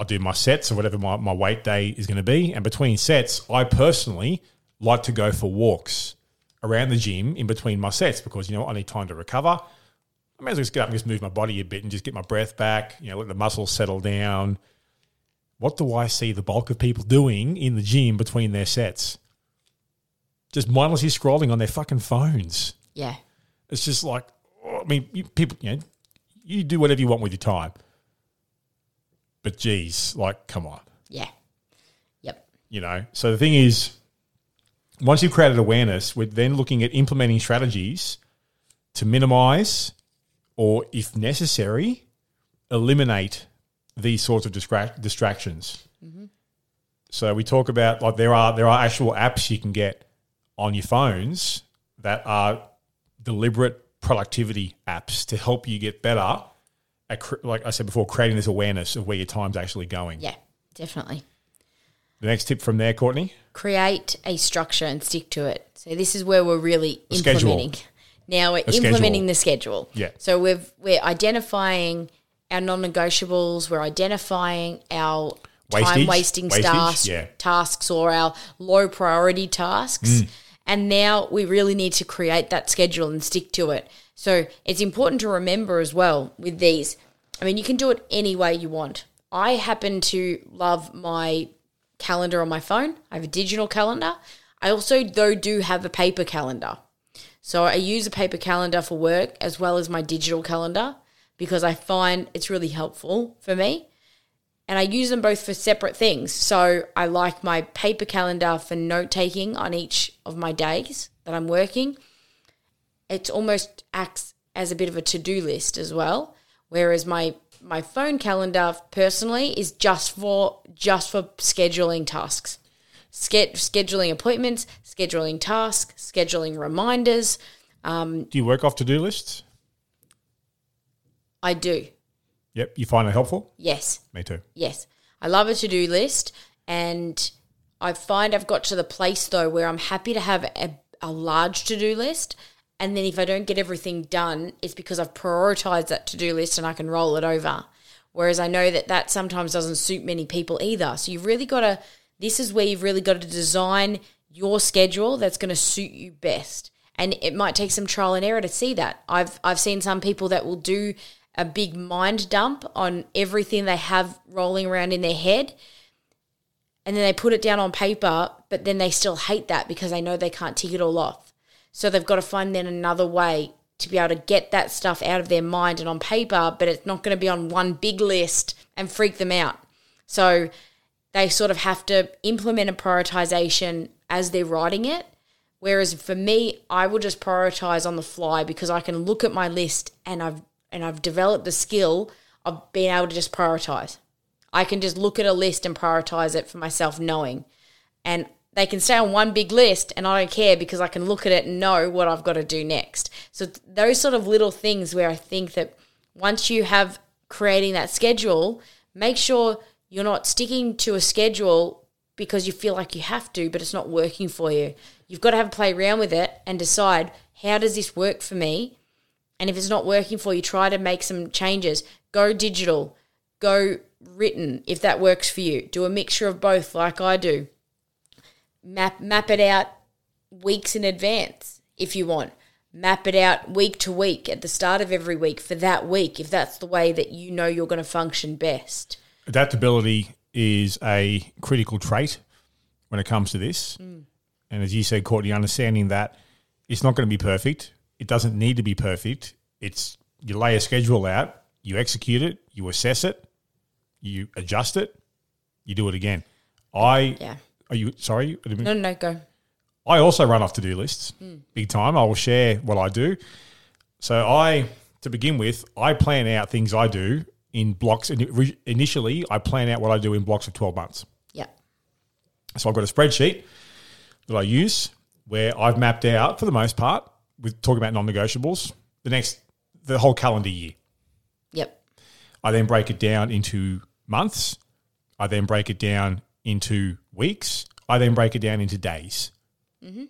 I do my sets or whatever my, my weight day is going to be. And between sets, I personally like to go for walks around the gym in between my sets because, you know, I need time to recover. I may as well just get up and just move my body a bit and just get my breath back, you know, let the muscles settle down. What do I see the bulk of people doing in the gym between their sets? Just mindlessly scrolling on their fucking phones. Yeah. It's just like, oh, I mean, you, people, you know, you do whatever you want with your time. But geez, like, come on Yeah. Yep. you know so the thing is once you've created awareness we're then looking at implementing strategies to minimize or if necessary eliminate these sorts of distra- distractions so we talk about like there are there are actual apps you can get on your phones that are deliberate productivity apps to help you get better at cr- like i said before creating this awareness of where your time's actually going Yeah. Definitely. the next tip from there courtney Create a structure and stick to it. So this is where we're really A schedule. Now we're schedule. implementing the schedule. Yeah. So we've we're identifying our non-negotiables. We're identifying our time wasting tasks, Yeah. tasks or our low priority tasks. Mm. And now we really need to create that schedule and stick to it. So it's important to remember as well with these. I mean, you can do it any way you want. I happen to love my calendar on my phone. I have a digital calendar. I also, though, do have a paper calendar. So I use a paper calendar for work as well as my digital calendar because I find it's really helpful for me. And I use them both for separate things. So I like my paper calendar for note taking on each of my days that I'm working. It almost acts as a bit of a to-do list as well. Whereas my my phone calendar personally is just for just for scheduling tasks. Ske- scheduling appointments, scheduling tasks, scheduling reminders. Um, Do you work off to do lists? I do. Yep. You find it helpful? Yes. Me too. Yes. I love a to do list. And I find I've got to the place, though, where I'm happy to have a, a large to do list. And then if I don't get everything done, it's because I've prioritized that to do list and I can roll it over. Whereas I know that that sometimes doesn't suit many people either. So you've really got to, this is where you've really got to design your schedule that's going to suit you best. And it might take some trial and error to see that. I've I've seen some people that will do a big mind dump on everything they have rolling around in their head and then they put it down on paper, but then they still hate that because they know they can't tick it all off. So they've got to find then another way to be able to get that stuff out of their mind and on paper, but it's not going to be on one big list and freak them out. So they sort of have to implement a prioritization as they're writing it. Whereas for me, I will just prioritize on the fly because I can look at my list and I've and I've developed the skill of being able to just prioritize. I can just look at a list and prioritize it for myself, knowing. And they can stay on one big list and I don't care because I can look at it and know what I've got to do next. So those sort of little things where I think that once you have creating that schedule, make sure you're not sticking to a schedule because you feel like you have to, but it's not working for you. You've got to have a play around with it and decide how does this work for me? And if it's not working for you, try to make some changes. Go digital, go written if that works for you. Do a mixture of both like I do. Map map it out weeks in advance if you want. Map it out week to week at the start of every week for that week if that's the way that you know you're going to function best. Adaptability is a critical trait when it comes to this. Mm. And as you said, Courtney, understanding that it's not going to be perfect. It doesn't need to be perfect. It's you lay a schedule out, you execute it, you assess it, you adjust it, you do it again. I Yeah. are you sorry? No, no, no, go. I also run off to do lists big time. I will share what I do. So I, to begin with, I plan out things I do in blocks. Ini- Initially, I plan out what I do in blocks of twelve months. Yeah. So I've got a spreadsheet that I use where I've mapped out, for the most part, with talking about non-negotiables, the next the whole calendar year. Yep. I then break it down into months. I then break it down into weeks. I then break it down into days. Mm-hmm.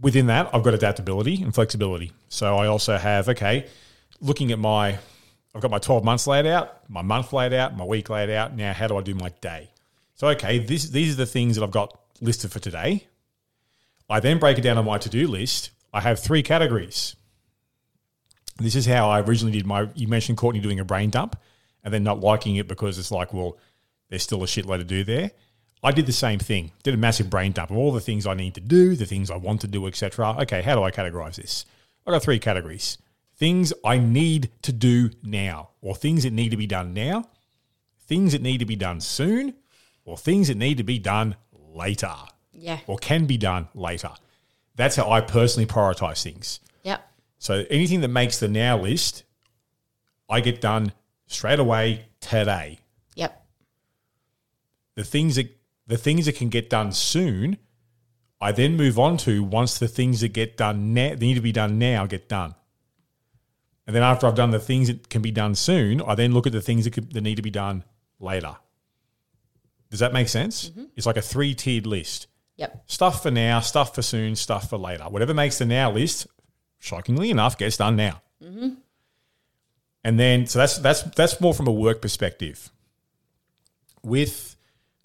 Within that, I've got adaptability and flexibility. So I also have, okay, looking at my, I've got my 12 months laid out, my month laid out, my week laid out. Now, how do I do my day? So, okay, this, these are the things that I've got listed for today. I then break it down on my to do list. I have three categories. This is how I originally did my. You mentioned Courtney doing a brain dump and then not liking it because it's like, well, there's still a shitload to do there. I did the same thing. Did a massive brain dump of all the things I need to do, the things I want to do, etc. Okay, how do I categorize this? I got three categories: things I need to do now, or things that need to be done now, things that need to be done soon, or things that need to be done later, Yeah. or can be done later. That's how I personally prioritize things. Yep. So anything that makes the now list, I get done straight away today. Yep. The things that the things that can get done soon, I then move on to once the things that get done now need to be done now get done. And then after I've done the things that can be done soon, I then look at the things that, could, that need to be done later. Does that make sense? Mm-hmm. It's like a three tiered list. Yep. Stuff for now, stuff for soon, stuff for later. Whatever makes the now list, shockingly enough, gets done now. Mm-hmm. And then, so that's that's that's more from a work perspective. With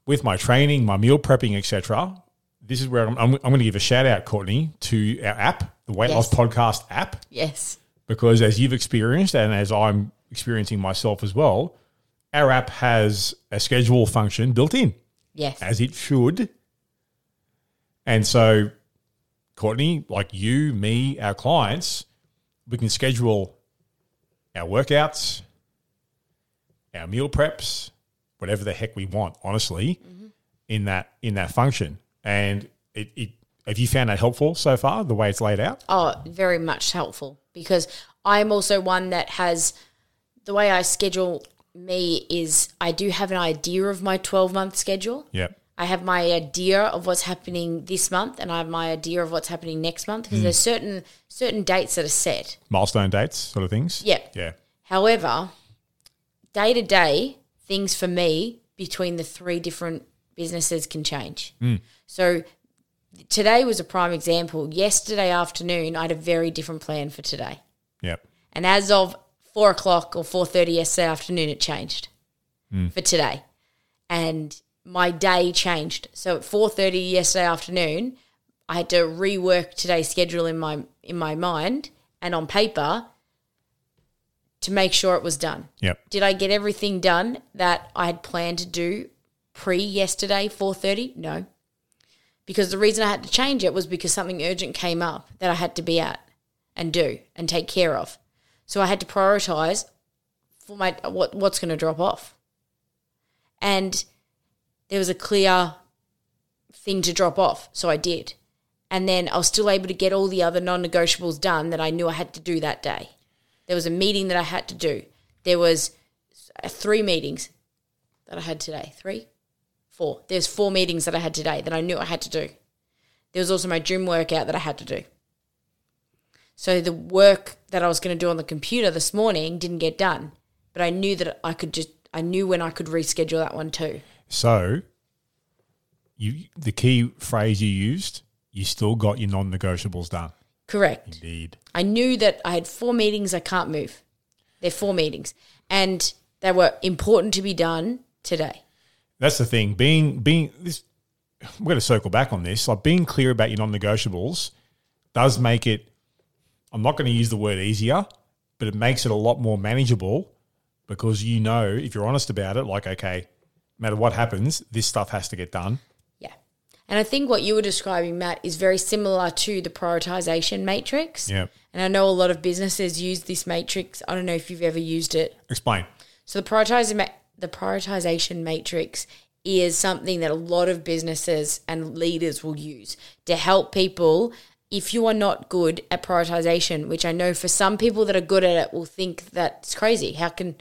with my training, my meal prepping, etc. This is where I'm, I'm, I'm going to give a shout out, Courtney, to our app, the Weight Loss Podcast app, Yes. Because as you've experienced and as I'm experiencing myself as well, our app has a schedule function built in Yes. as it should. And so, Courtney, like you, me, our clients, we can schedule our workouts, our meal preps, whatever the heck we want, honestly, mm-hmm. in that in that function. And it, it have you found that helpful so far, the way it's laid out? Oh, very much helpful because I'm also one that has the way I schedule me is I do have an idea of my 12 month schedule. Yep. I have my idea of what's happening this month and I have my idea of what's happening next month because hmm. there's certain certain dates that are set. Milestone dates, sort of things. Yep. Yeah. However, day to day, things for me between the three different businesses can change. Hmm. So today was a prime example. Yesterday afternoon, I had a very different plan for today. Yep. And as of four o'clock or four thirty yesterday afternoon, it changed hmm. for today, and my day changed. So at four thirty yesterday afternoon, I had to rework today's schedule in my in my mind and on paper to make sure it was done. Yep. Did I get everything done that I had planned to do pre yesterday four thirty? No, because the reason I had to change it was because something urgent came up that I had to be at and do and take care of. So I had to prioritize for my what what's going to drop off. And there was a clear thing to drop off, so I did. And then I was still able to get all the other non-negotiables done that I knew I had to do that day. There was a meeting that I had to do. There was uh, three meetings that I had today. Three? Four. There's four meetings that I had today that I knew I had to do. There was also my gym workout that I had to do. So the work that I was going to do on the computer this morning didn't get done, but I knew that I could just I knew when I could reschedule that one too. So you the key phrase you used, you still got your non-negotiables done. Correct. Indeed. I knew that I had four meetings I can't move. They're four meetings. And they were important to be done today. That's the thing. Being being this we're going to circle back on this. Like being clear about your non-negotiables does make it I'm not going to use the word easier, but it makes it a lot more manageable because you know if you're honest about it like okay, no matter what happens, this stuff has to get done. Yeah. And I think what you were describing, Matt, is very similar to the prioritization matrix. Yeah. And I know a lot of businesses use this matrix. I don't know if you've ever used it. Explain. So the prioritization the prioritization matrix is something that a lot of businesses and leaders will use to help people if you are not good at prioritization, which I know for some people that are good at it will think that's crazy. How can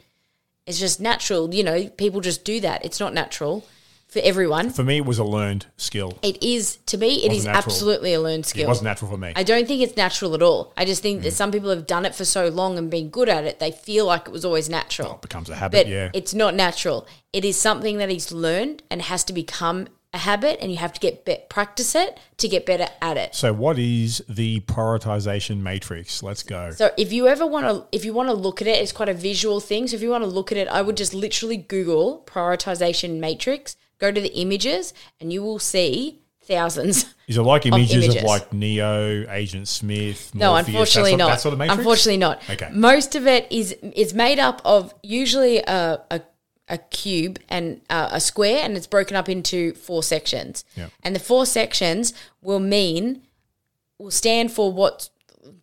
it's just natural, you know, people just do that. It's not natural for everyone. For me it was a learned skill. It is to me, it Wasn't natural. absolutely a learned skill. It wasn't natural for me. I don't think it's natural at all. I just think Mm. that some people have done it for so long and been good at it, they feel like it was always natural. it becomes a habit, But yeah. it's not natural. It is something that is learned and has to become a habit, and you have to get be- practice it to get better at it. so what is the prioritization matrix? Let's go. So if you ever want to, if you want to look at it, it's quite a visual thing. So if you want to look at it, I would just literally Google prioritization matrix, go to the images, and you will see thousands. Is it like images of, images. like Neo, Agent Smith? No, Morpheus, that unfortunately not. Sort of? Unfortunately not. Okay. Most of it is is made up of usually a a, a cube and uh, a square, and it's broken up into four sections. Yeah. And the four sections will mean will stand for what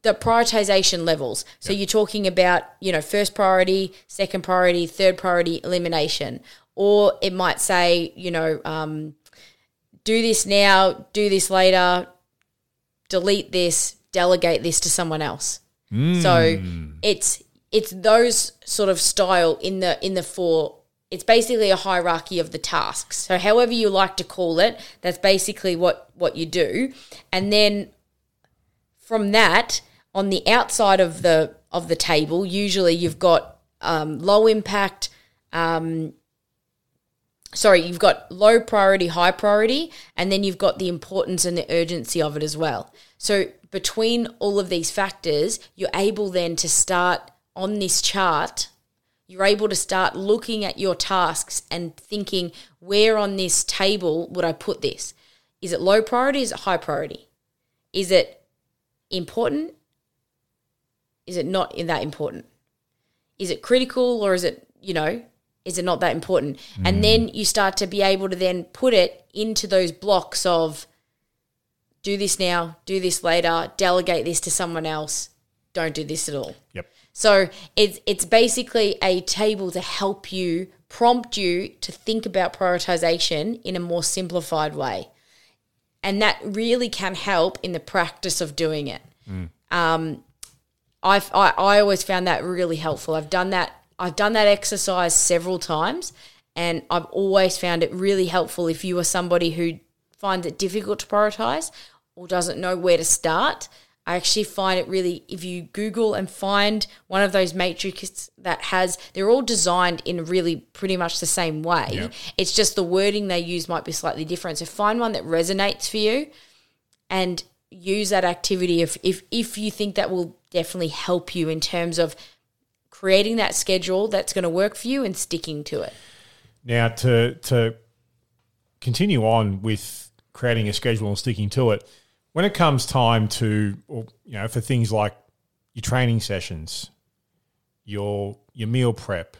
the prioritization levels. So you're talking about you know first priority, second priority, third priority, elimination, or it might say you know. Um, do this now, do this later, delete this, delegate this to someone else. So it's it's those sort of style in the in the four. It's basically a hierarchy of the tasks. So however you like to call it, that's basically what what you do, and then from that on the outside of the of the table, usually you've got um, low impact. Um, sorry, you've got low priority, high priority, and then you've got the importance and the urgency of it as well. So between all of these factors, you're able then to start on this chart. You're able to start looking at your tasks and thinking, where on this table would I put this? Is it low priority? Is it high priority? Is it important? Is it not in that important? Is it critical or is it, you know, is it not that important? And then you start to be able to then put it into those blocks of do this now, do this later, delegate this to someone else, don't do this at all. Yep. So it's it's basically a table to help you prompt you to think about prioritization in a more simplified way, and that really can help in the practice of doing it. Um, I've, I I always found that really helpful. I've done that. I've done that exercise several times, and I've always found it really helpful if you are somebody who finds it difficult to prioritize or doesn't know where to start. I actually find it really, if you Google and find one of those matrices that has, they're all designed in really pretty much the same way. Yeah. It's just the wording they use might be slightly different. So find one that resonates for you and use that activity if, if, if you think that will definitely help you in terms of creating that schedule that's going to work for you and sticking to it. Now, to to continue on with creating a schedule and sticking to it, when it comes time to, or, you know, for things like your training sessions, your your meal prep,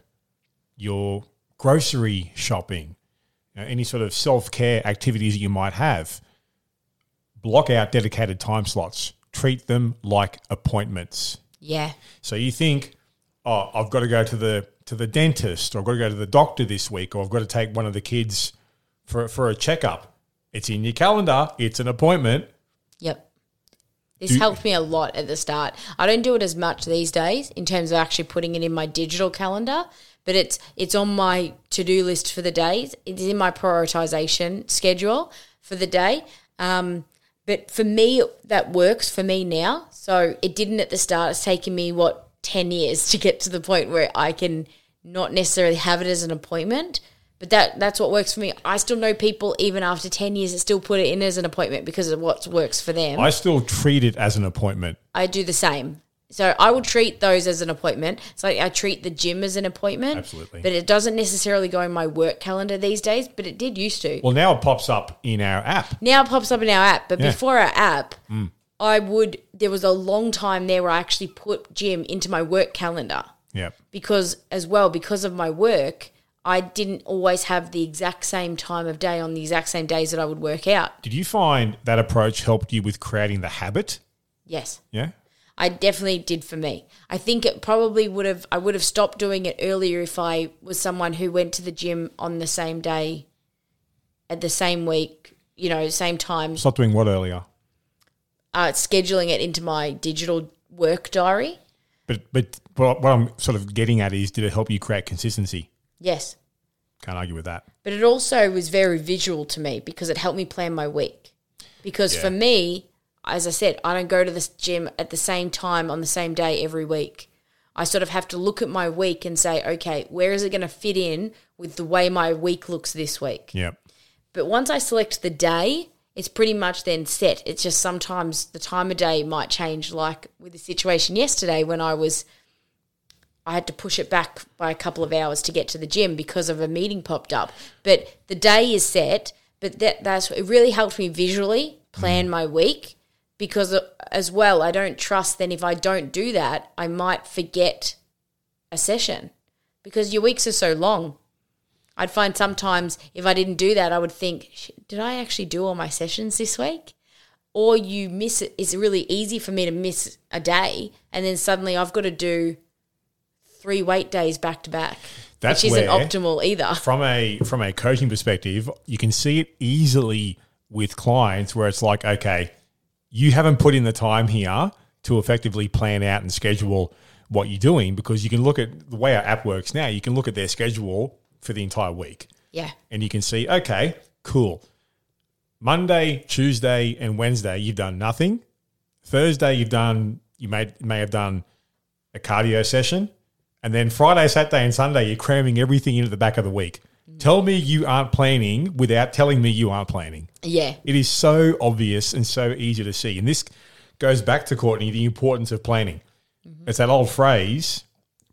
your grocery shopping, you know, any sort of self care activities that you might have, block out dedicated time slots. Treat them like appointments. Yeah. So you think, oh, I've got to go to the to the dentist, or I've got to go to the doctor this week, or I've got to take one of the kids for for a checkup. It's in your calendar. It's an appointment. Yep. This Do- helped me a lot at the start. I don't do it as much these days in terms of actually putting it in my digital calendar, but it's it's on my to-do list for the days. It's in my prioritization schedule for the day. Um, but for me, that works for me now. So it didn't at the start. It's taken me what ten years to get to the point where I can not necessarily have it as an appointment, But that that's what works for me. I still know people even after ten years that still put it in as an appointment because of what works for them. I still treat it as an appointment. I do the same. So I will treat those as an appointment. So I treat the gym as an appointment. Absolutely. But it doesn't necessarily go in my work calendar these days, but it did used to. Well, now it pops up in our app. now it pops up in our app, but Yeah. Mm. before our app, I would there was a long time there where I actually put gym into my work calendar Yeah. because as well because of my work, I didn't always have the exact same time of day on the exact same days that I would work out. Did you find that approach helped you with creating the habit? Yes. Yeah. I definitely did for me. I think it probably would have I would have stopped doing it earlier if I was someone who went to the gym on the same day at the same week, you know, same time, Stop doing what earlier? Uh, scheduling it into my digital work diary. But but what what I'm sort of getting at is, did it help you create consistency? Yes. Can't argue with that. But it also was very visual to me because it helped me plan my week. Because Yeah. for me, as I said, I don't go to the gym at the same time on the same day every week. I sort of have to look at my week and say, okay, where is it going to fit in with the way my week looks this week? Yeah. But once I select the day, it's pretty much then set. It's just sometimes the time of day might change, like with the situation yesterday when I was, I had to push it back by a couple of hours to get to the gym because of a meeting popped up. But the day is set. But that that's it. Really helped me visually plan my week because uh, as well, I don't trust. Then if I don't do that, I might forget a session because your weeks are so long. I'd find sometimes if I didn't do that, I would think, did I actually do all my sessions this week? Or you miss it. It's really easy for me to miss a day, and then suddenly I've got to do three weight days back to back, That's which isn't optimal either. From a from a coaching perspective, you can see it easily with clients where it's like, okay, you haven't put in the time here to effectively plan out and schedule what you're doing because you can look at the way our app works now. You can look at their schedule for the entire week. Yeah, and you can see, okay, cool. Monday, Tuesday, and Wednesday, you've done nothing. Thursday, you've done, you may, may have done a cardio session. And then Friday, Saturday, and Sunday, you're cramming everything into the back of the week. Tell me you aren't planning without telling me you aren't planning. yeah, It is so obvious and so easy to see. And this goes back to Courtney, the importance of planning. Mm-hmm. It's that old phrase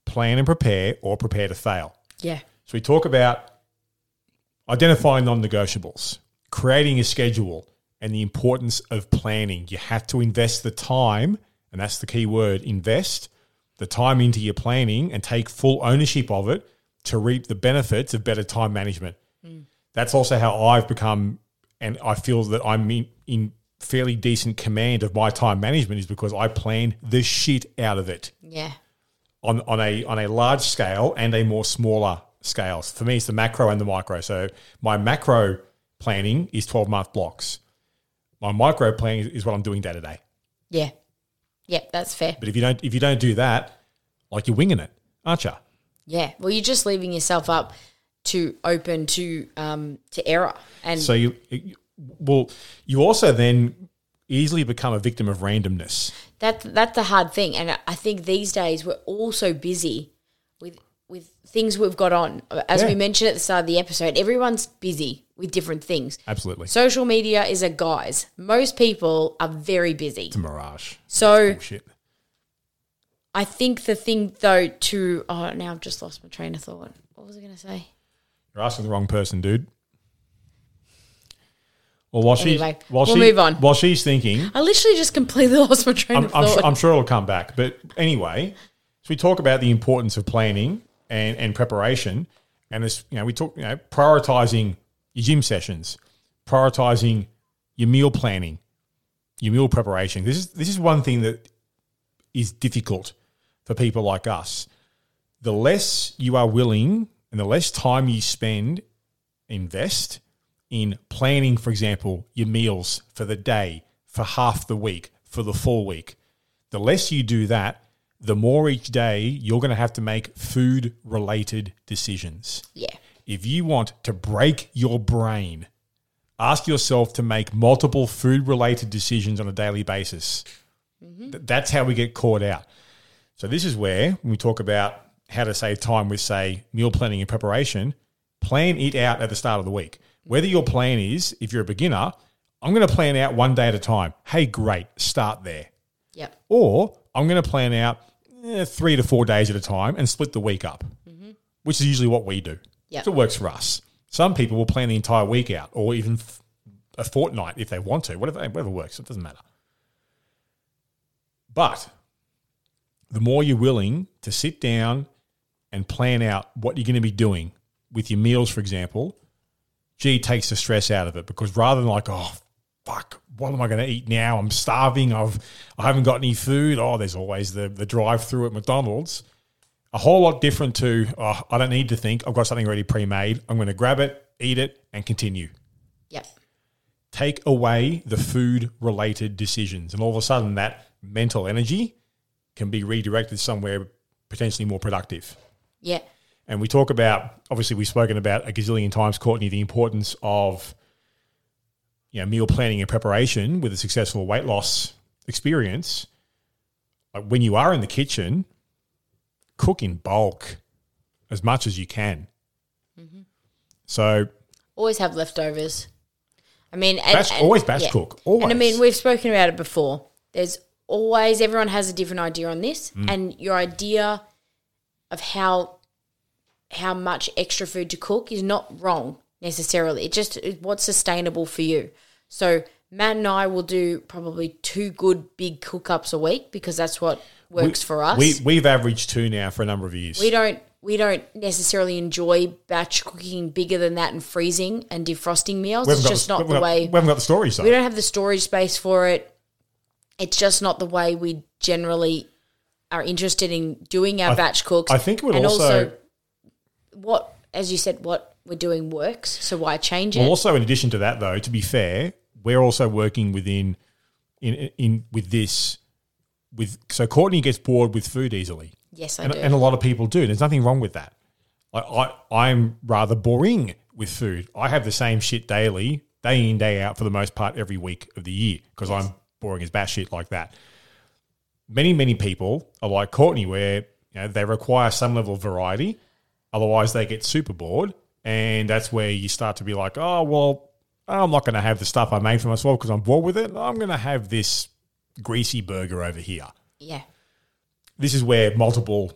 plan and prepare or prepare to fail. yeah, So we talk about identifying non negotiables, creating a schedule, and the importance of planning. You have to invest the time, and that's the key word invest the time into your planning and take full ownership of it to reap the benefits of better time management. That's also how I've become, and I feel that I'm in, in fairly decent command of my time management is because I plan the shit out of it yeah, on, on a on a large scale and a more smaller scales. For me, it's the macro and the micro. So my macro planning is twelve month blocks. My micro planning is what I'm doing day to day. yeah, yeah. That's fair. But if you don't if you don't do that, like you're winging it, aren't you? Yeah, well, you're just leaving yourself up to open to um to error, and So you, well, you also then easily become a victim of randomness. That that's the hard thing, and I think these days we're all so busy with things we've got on. As Yeah. we mentioned at the start of the episode, everyone's busy with different things. Absolutely, Social media is a guise. Most people are very busy. it's a mirage. So. I think the thing though to oh now I've just lost my train of thought. What was I going to say? You're asking the wrong person, dude. Well, while Anyway, she's while we'll she, move on. While she's thinking, I literally just completely lost my train I'm, of I'm, thought. I'm sure it'll come back. But anyway, so we talk about the importance of planning and, and preparation, and this, you know, we talk, you know, prioritizing your gym sessions, prioritizing your meal planning, your meal preparation. This is this is one thing that is difficult for people like us. The less you are willing, and the less time you spend, invest in planning, for example, your meals for the day, for half the week, for the full week. The less you do that, the more each day you're going to have to make food related decisions. yeah, If you want to break your brain, ask yourself to make multiple food related decisions on a daily basis. Mm-hmm. Th- That's how we get caught out. So, this is where, when we talk about how to save time with, say, meal planning and preparation, plan it out at the start of the week. Whether your plan is, if you're a beginner, I'm going to plan out one day at a time. Hey, great, start there. Yep. Or I'm going to plan out eh, three to four days at a time and split the week up, which is usually what we do. Yep. So it works for us. Some people will plan the entire week out or even f- a fortnight if they want to, whatever, whatever works. It doesn't matter. But the more you're willing to sit down and plan out what you're going to be doing with your meals, for example, gee, takes the stress out of it because rather than like, oh, fuck, what am I going to eat now? I'm starving. I've I haven't got any food. Oh, there's always the the drive through at McDonald's. A whole lot different to oh, I don't need to think. I've got something already pre made. I'm going to grab it, eat it, and continue. Yep. Take away the food related decisions, and all of a sudden that mental energy can be redirected somewhere potentially more productive. Yeah. And we talk about, obviously, we've spoken about a gazillion times, Courtney, the importance of you know, meal planning and preparation with a successful weight loss experience. Like when you are in the kitchen, cook in bulk as much as you can. So Always have leftovers. I mean, and, Batch- and- always batch cook, And I mean, we've spoken about it before. There's always everyone has a different idea on this, Mm. and your idea of how how much extra food to cook is not wrong necessarily. It just what's sustainable for you. So Matt and I will do probably two good big cook ups a week because that's what works for us. we, we've averaged two now for a number of years. we don't we don't necessarily enjoy batch cooking bigger than that and freezing and defrosting meals. We It's just the, not the got- way we haven't got the storage, though. we don't have the storage space for it. It's just not the way we generally are interested in doing our batch cooks. I think it would and also- what, as you said, what we're doing works. So why change it? Well, also in addition to that, though, to be fair, we're also working within in in with this with so Courtney gets bored with food easily, yes, I and, do. and a lot of people do. There's nothing wrong with that. Like I, I'm rather boring with food. I have the same shit daily, day in day out for the most part every week of the year because I'm boring as batshit like that. Many many people are like Courtney, where you know they require some level of variety. Otherwise, they get super bored, and that's where you start to be like, oh well, I'm not going to have the stuff I made for myself because I'm bored with it. I'm going to have this greasy burger over here. yeah, This is where multiple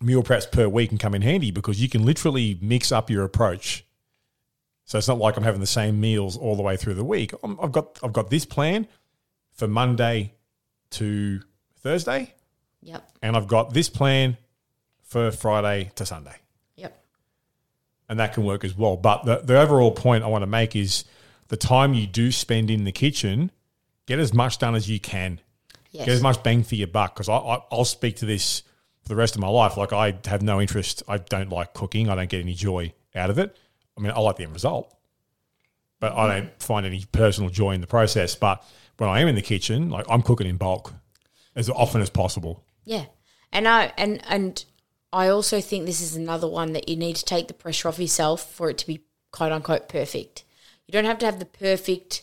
meal preps per week can come in handy because you can literally mix up your approach. So it's not like I'm having the same meals all the way through the week. I'm, I've got I've got this plan for Monday to Thursday, yep, and I've got this plan for Friday to Sunday and that can work as well. But the, the overall point I want to make is the time you do spend in the kitchen, get as much done as you can. yes, Get as much bang for your buck. Because I, I, I'll speak to this for the rest of my life. Like I have no interest. I don't like cooking. I don't get any joy out of it. I mean, I like the end result, but I don't mm-hmm. find any personal joy in the process. But when I am in the kitchen, like I'm cooking in bulk as often as possible. yeah. And I and and I also think this is another one that you need to take the pressure off yourself for it to be quote unquote perfect. You don't have to have the perfect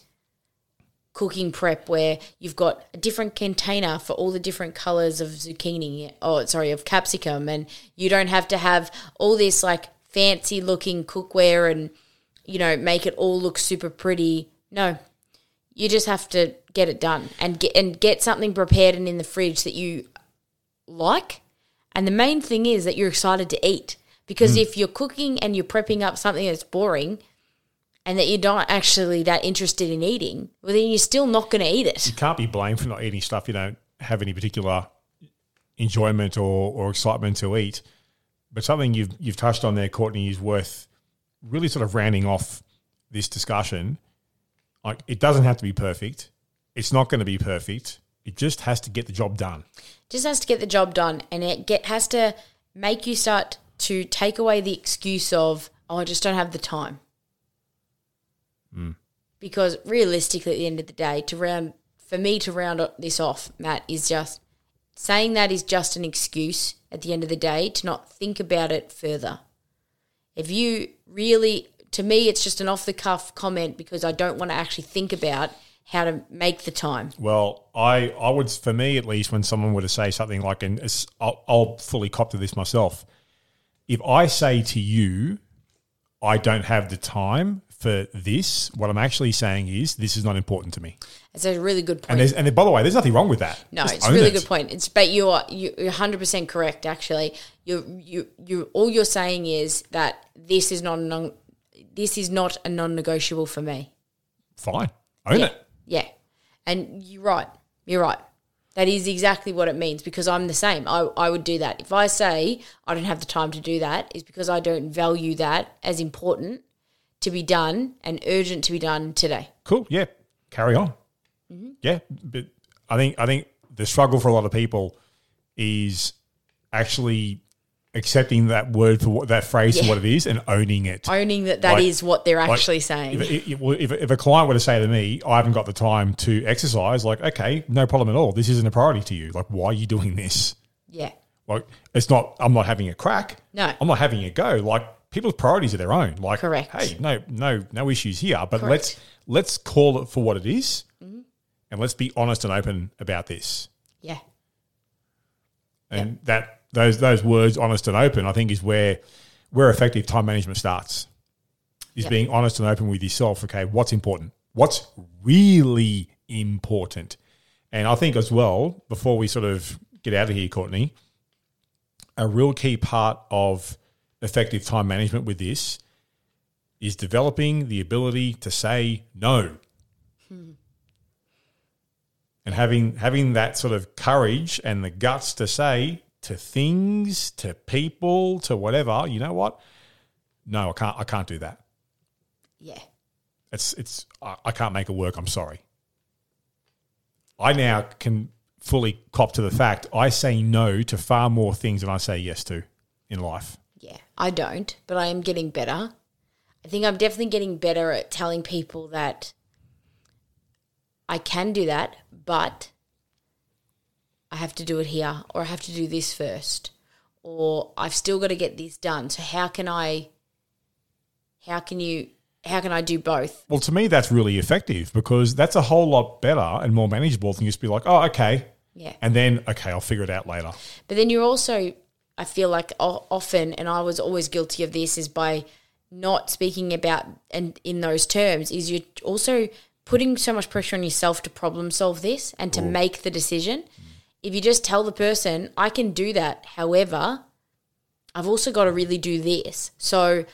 cooking prep where you've got a different container for all the different colors of zucchini oh sorry of capsicum and you don't have to have all this like fancy looking cookware and you know make it all look super pretty no you just have to get it done and get and get something prepared and in the fridge that you like and the main thing is that you're excited to eat because hmm. if you're cooking and you're prepping up something that's boring and that you're not actually that interested in eating, well, then you're still not going to eat it. you can't be blamed for not eating stuff you don't have any particular enjoyment or, or excitement to eat. But something you've you've touched on there, Courtney, is worth really sort of rounding off this discussion. Like it doesn't have to be perfect. It's not going to be perfect. It just has to get the job done. Just has to get the job done, and it get has to make you start to take away the excuse of oh, I just don't have the time. Mm. Because realistically, at the end of the day, to round for me to round this off, Matt is just saying that is just an excuse at the end of the day to not think about it further. If you really, to me, it's just an off the cuff comment because I don't want to actually think about how to make the time. Well, I, I would, for me at least, when someone were to say something like, and I'll, I'll fully cop to this myself. If I say to you, I don't have the time for this. What I'm actually saying is this is not important to me. It's a really good And point. there's and by the way, there's nothing wrong with that. No, Just it's a really it. good point. It's but you're you- you're hundred percent correct. Actually, you you you all you're saying is that this is not a non, this is not a non-negotiable for me. Fine. Own Yeah, it. Yeah, and you're right. You're right. That is exactly what it means because I'm the same. I, I would do that. If I say I don't have the time to do that, is because I don't value that as important to be done and urgent to be done today. Cool. Yeah. Carry on. Mm-hmm. Yeah. But I think I think the struggle for a lot of people is actually accepting that word for what that phrase for what it is and owning it. Owning that that is Like- what they're Like, actually saying. If, if, if, a client were to say to me, I haven't got the time to exercise, like, okay, no problem at all. This isn't a priority to you. Like, why are you doing this? yeah. Like, it's not, I'm not having a crack. No. I'm not having a go. Like, people's priorities are their own. Like, Correct. hey, no, no, no issues here. But Correct. Mm-hmm. let's let's call it for what it is, and let's be honest and open about this. Yeah. And that those those words, honest and open, I think is where where effective time management starts. Is Yep. being honest and open with yourself. Okay, what's important? What's really important? And I think as well, before we sort of get out of here, Courtney, a real key part of effective time management with this is developing the ability to say no. Hmm. And having having that sort of courage and the guts to say to things, to people, to whatever, you know what? No, I can't I can't do that. Yeah. It's it's I, I can't make it work. I'm sorry. I now can fully cop to the fact I say no to far more things than I say yes to in life. Yeah, I don't, but I am getting better. I think I'm definitely getting better at telling people that I can do that, but I have to do it here, or I have to do this first, or I've still got to get this done. So how can I? How can you? How can I do both? Well, to me, that's really effective because that's a whole lot better and more manageable than just be like, oh, okay. Yeah. And then, okay, I'll figure it out later. But then you're also, I feel like often, and I was always guilty of this, is by not speaking about and in those terms, is you're also putting so much pressure on yourself to problem solve this and to make the decision. If you just tell the person, I can do that, however, I've also got to really do this. So,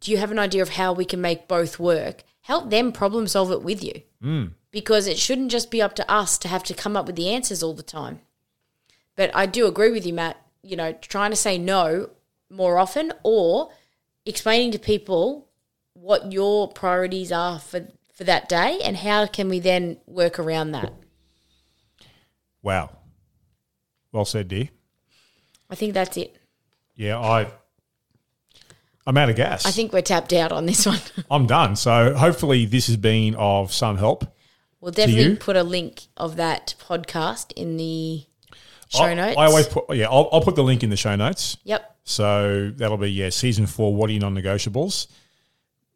do you have an idea of how we can make both work? Help them problem solve it with you. Mm. Because it shouldn't just be up to us to have to come up with the answers all the time. But I do agree with you, Matt. You know, trying to say no more often or explaining to people what your priorities are for, for that day and how can we then work around that. Wow. Well said, dear. I think that's it. Yeah, I, I'm out of gas. I think we're tapped out on this one. I'm done. So hopefully this has been of some help. we'll definitely put a link of that podcast in the show I, notes. I always put, yeah, I'll, I'll put the link in the show notes. Yep. So that'll be yeah, season four. What are your non-negotiables?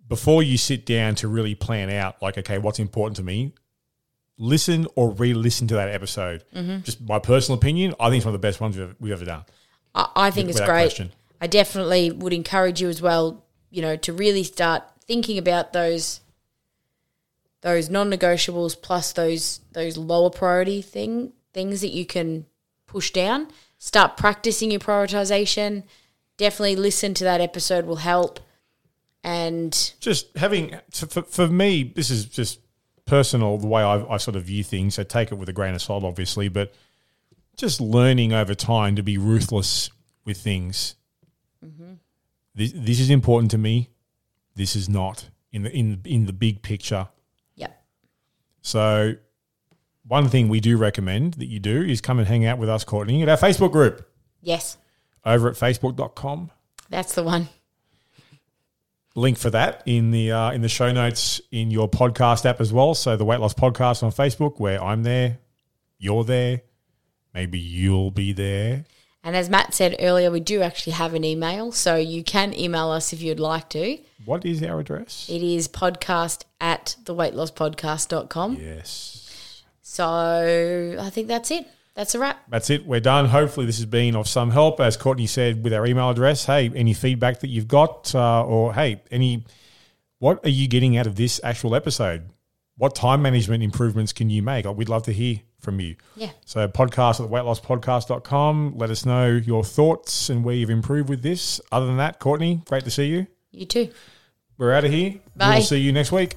Before you sit down to really plan out, like, okay, what's important to me? Listen or re-listen to that episode. Mm-hmm. Just my personal opinion, I think it's one of the best ones we've, we've ever done. I, I think it's Without great. question. I definitely would encourage you as well, you know, to really start thinking about those those non-negotiables plus those those lower priority thing things that you can push down. Start practicing your prioritization. Definitely listen to that episode will help. And Just having for, for me, this is just personal the way I, I sort of view things. So take it with a grain of salt, obviously, but just learning over time to be ruthless with things. Mm-hmm. This, this is important to me. This is not in the in in the big picture. yep. So, one thing we do recommend that you do is come and hang out with us, Courtney, at our Facebook group Yes. over at facebook.com. That's the one. Link for that in the uh, in the show notes in your podcast app as well. So the Weight Loss Podcast on Facebook, where I'm there, you're there, maybe you'll be there. And as Matt said earlier, we do actually have an email, so you can email us if you'd like to. What is our address? It is podcast at theweightlosspodcast.com. Yes. So I think that's it. That's a wrap. That's it. We're done. Hopefully, this has been of some help. As Courtney said, with our email address, hey, any feedback that you've got, uh, or hey, any, what are you getting out of this actual episode? What time management improvements can you make? We'd love to hear from you. Yeah. So, podcast at weightlosspodcast.com. Let us know your thoughts and where you've improved with this. Other than that, Courtney, great to see you. You too. We're out of here. Bye. We'll see you next week.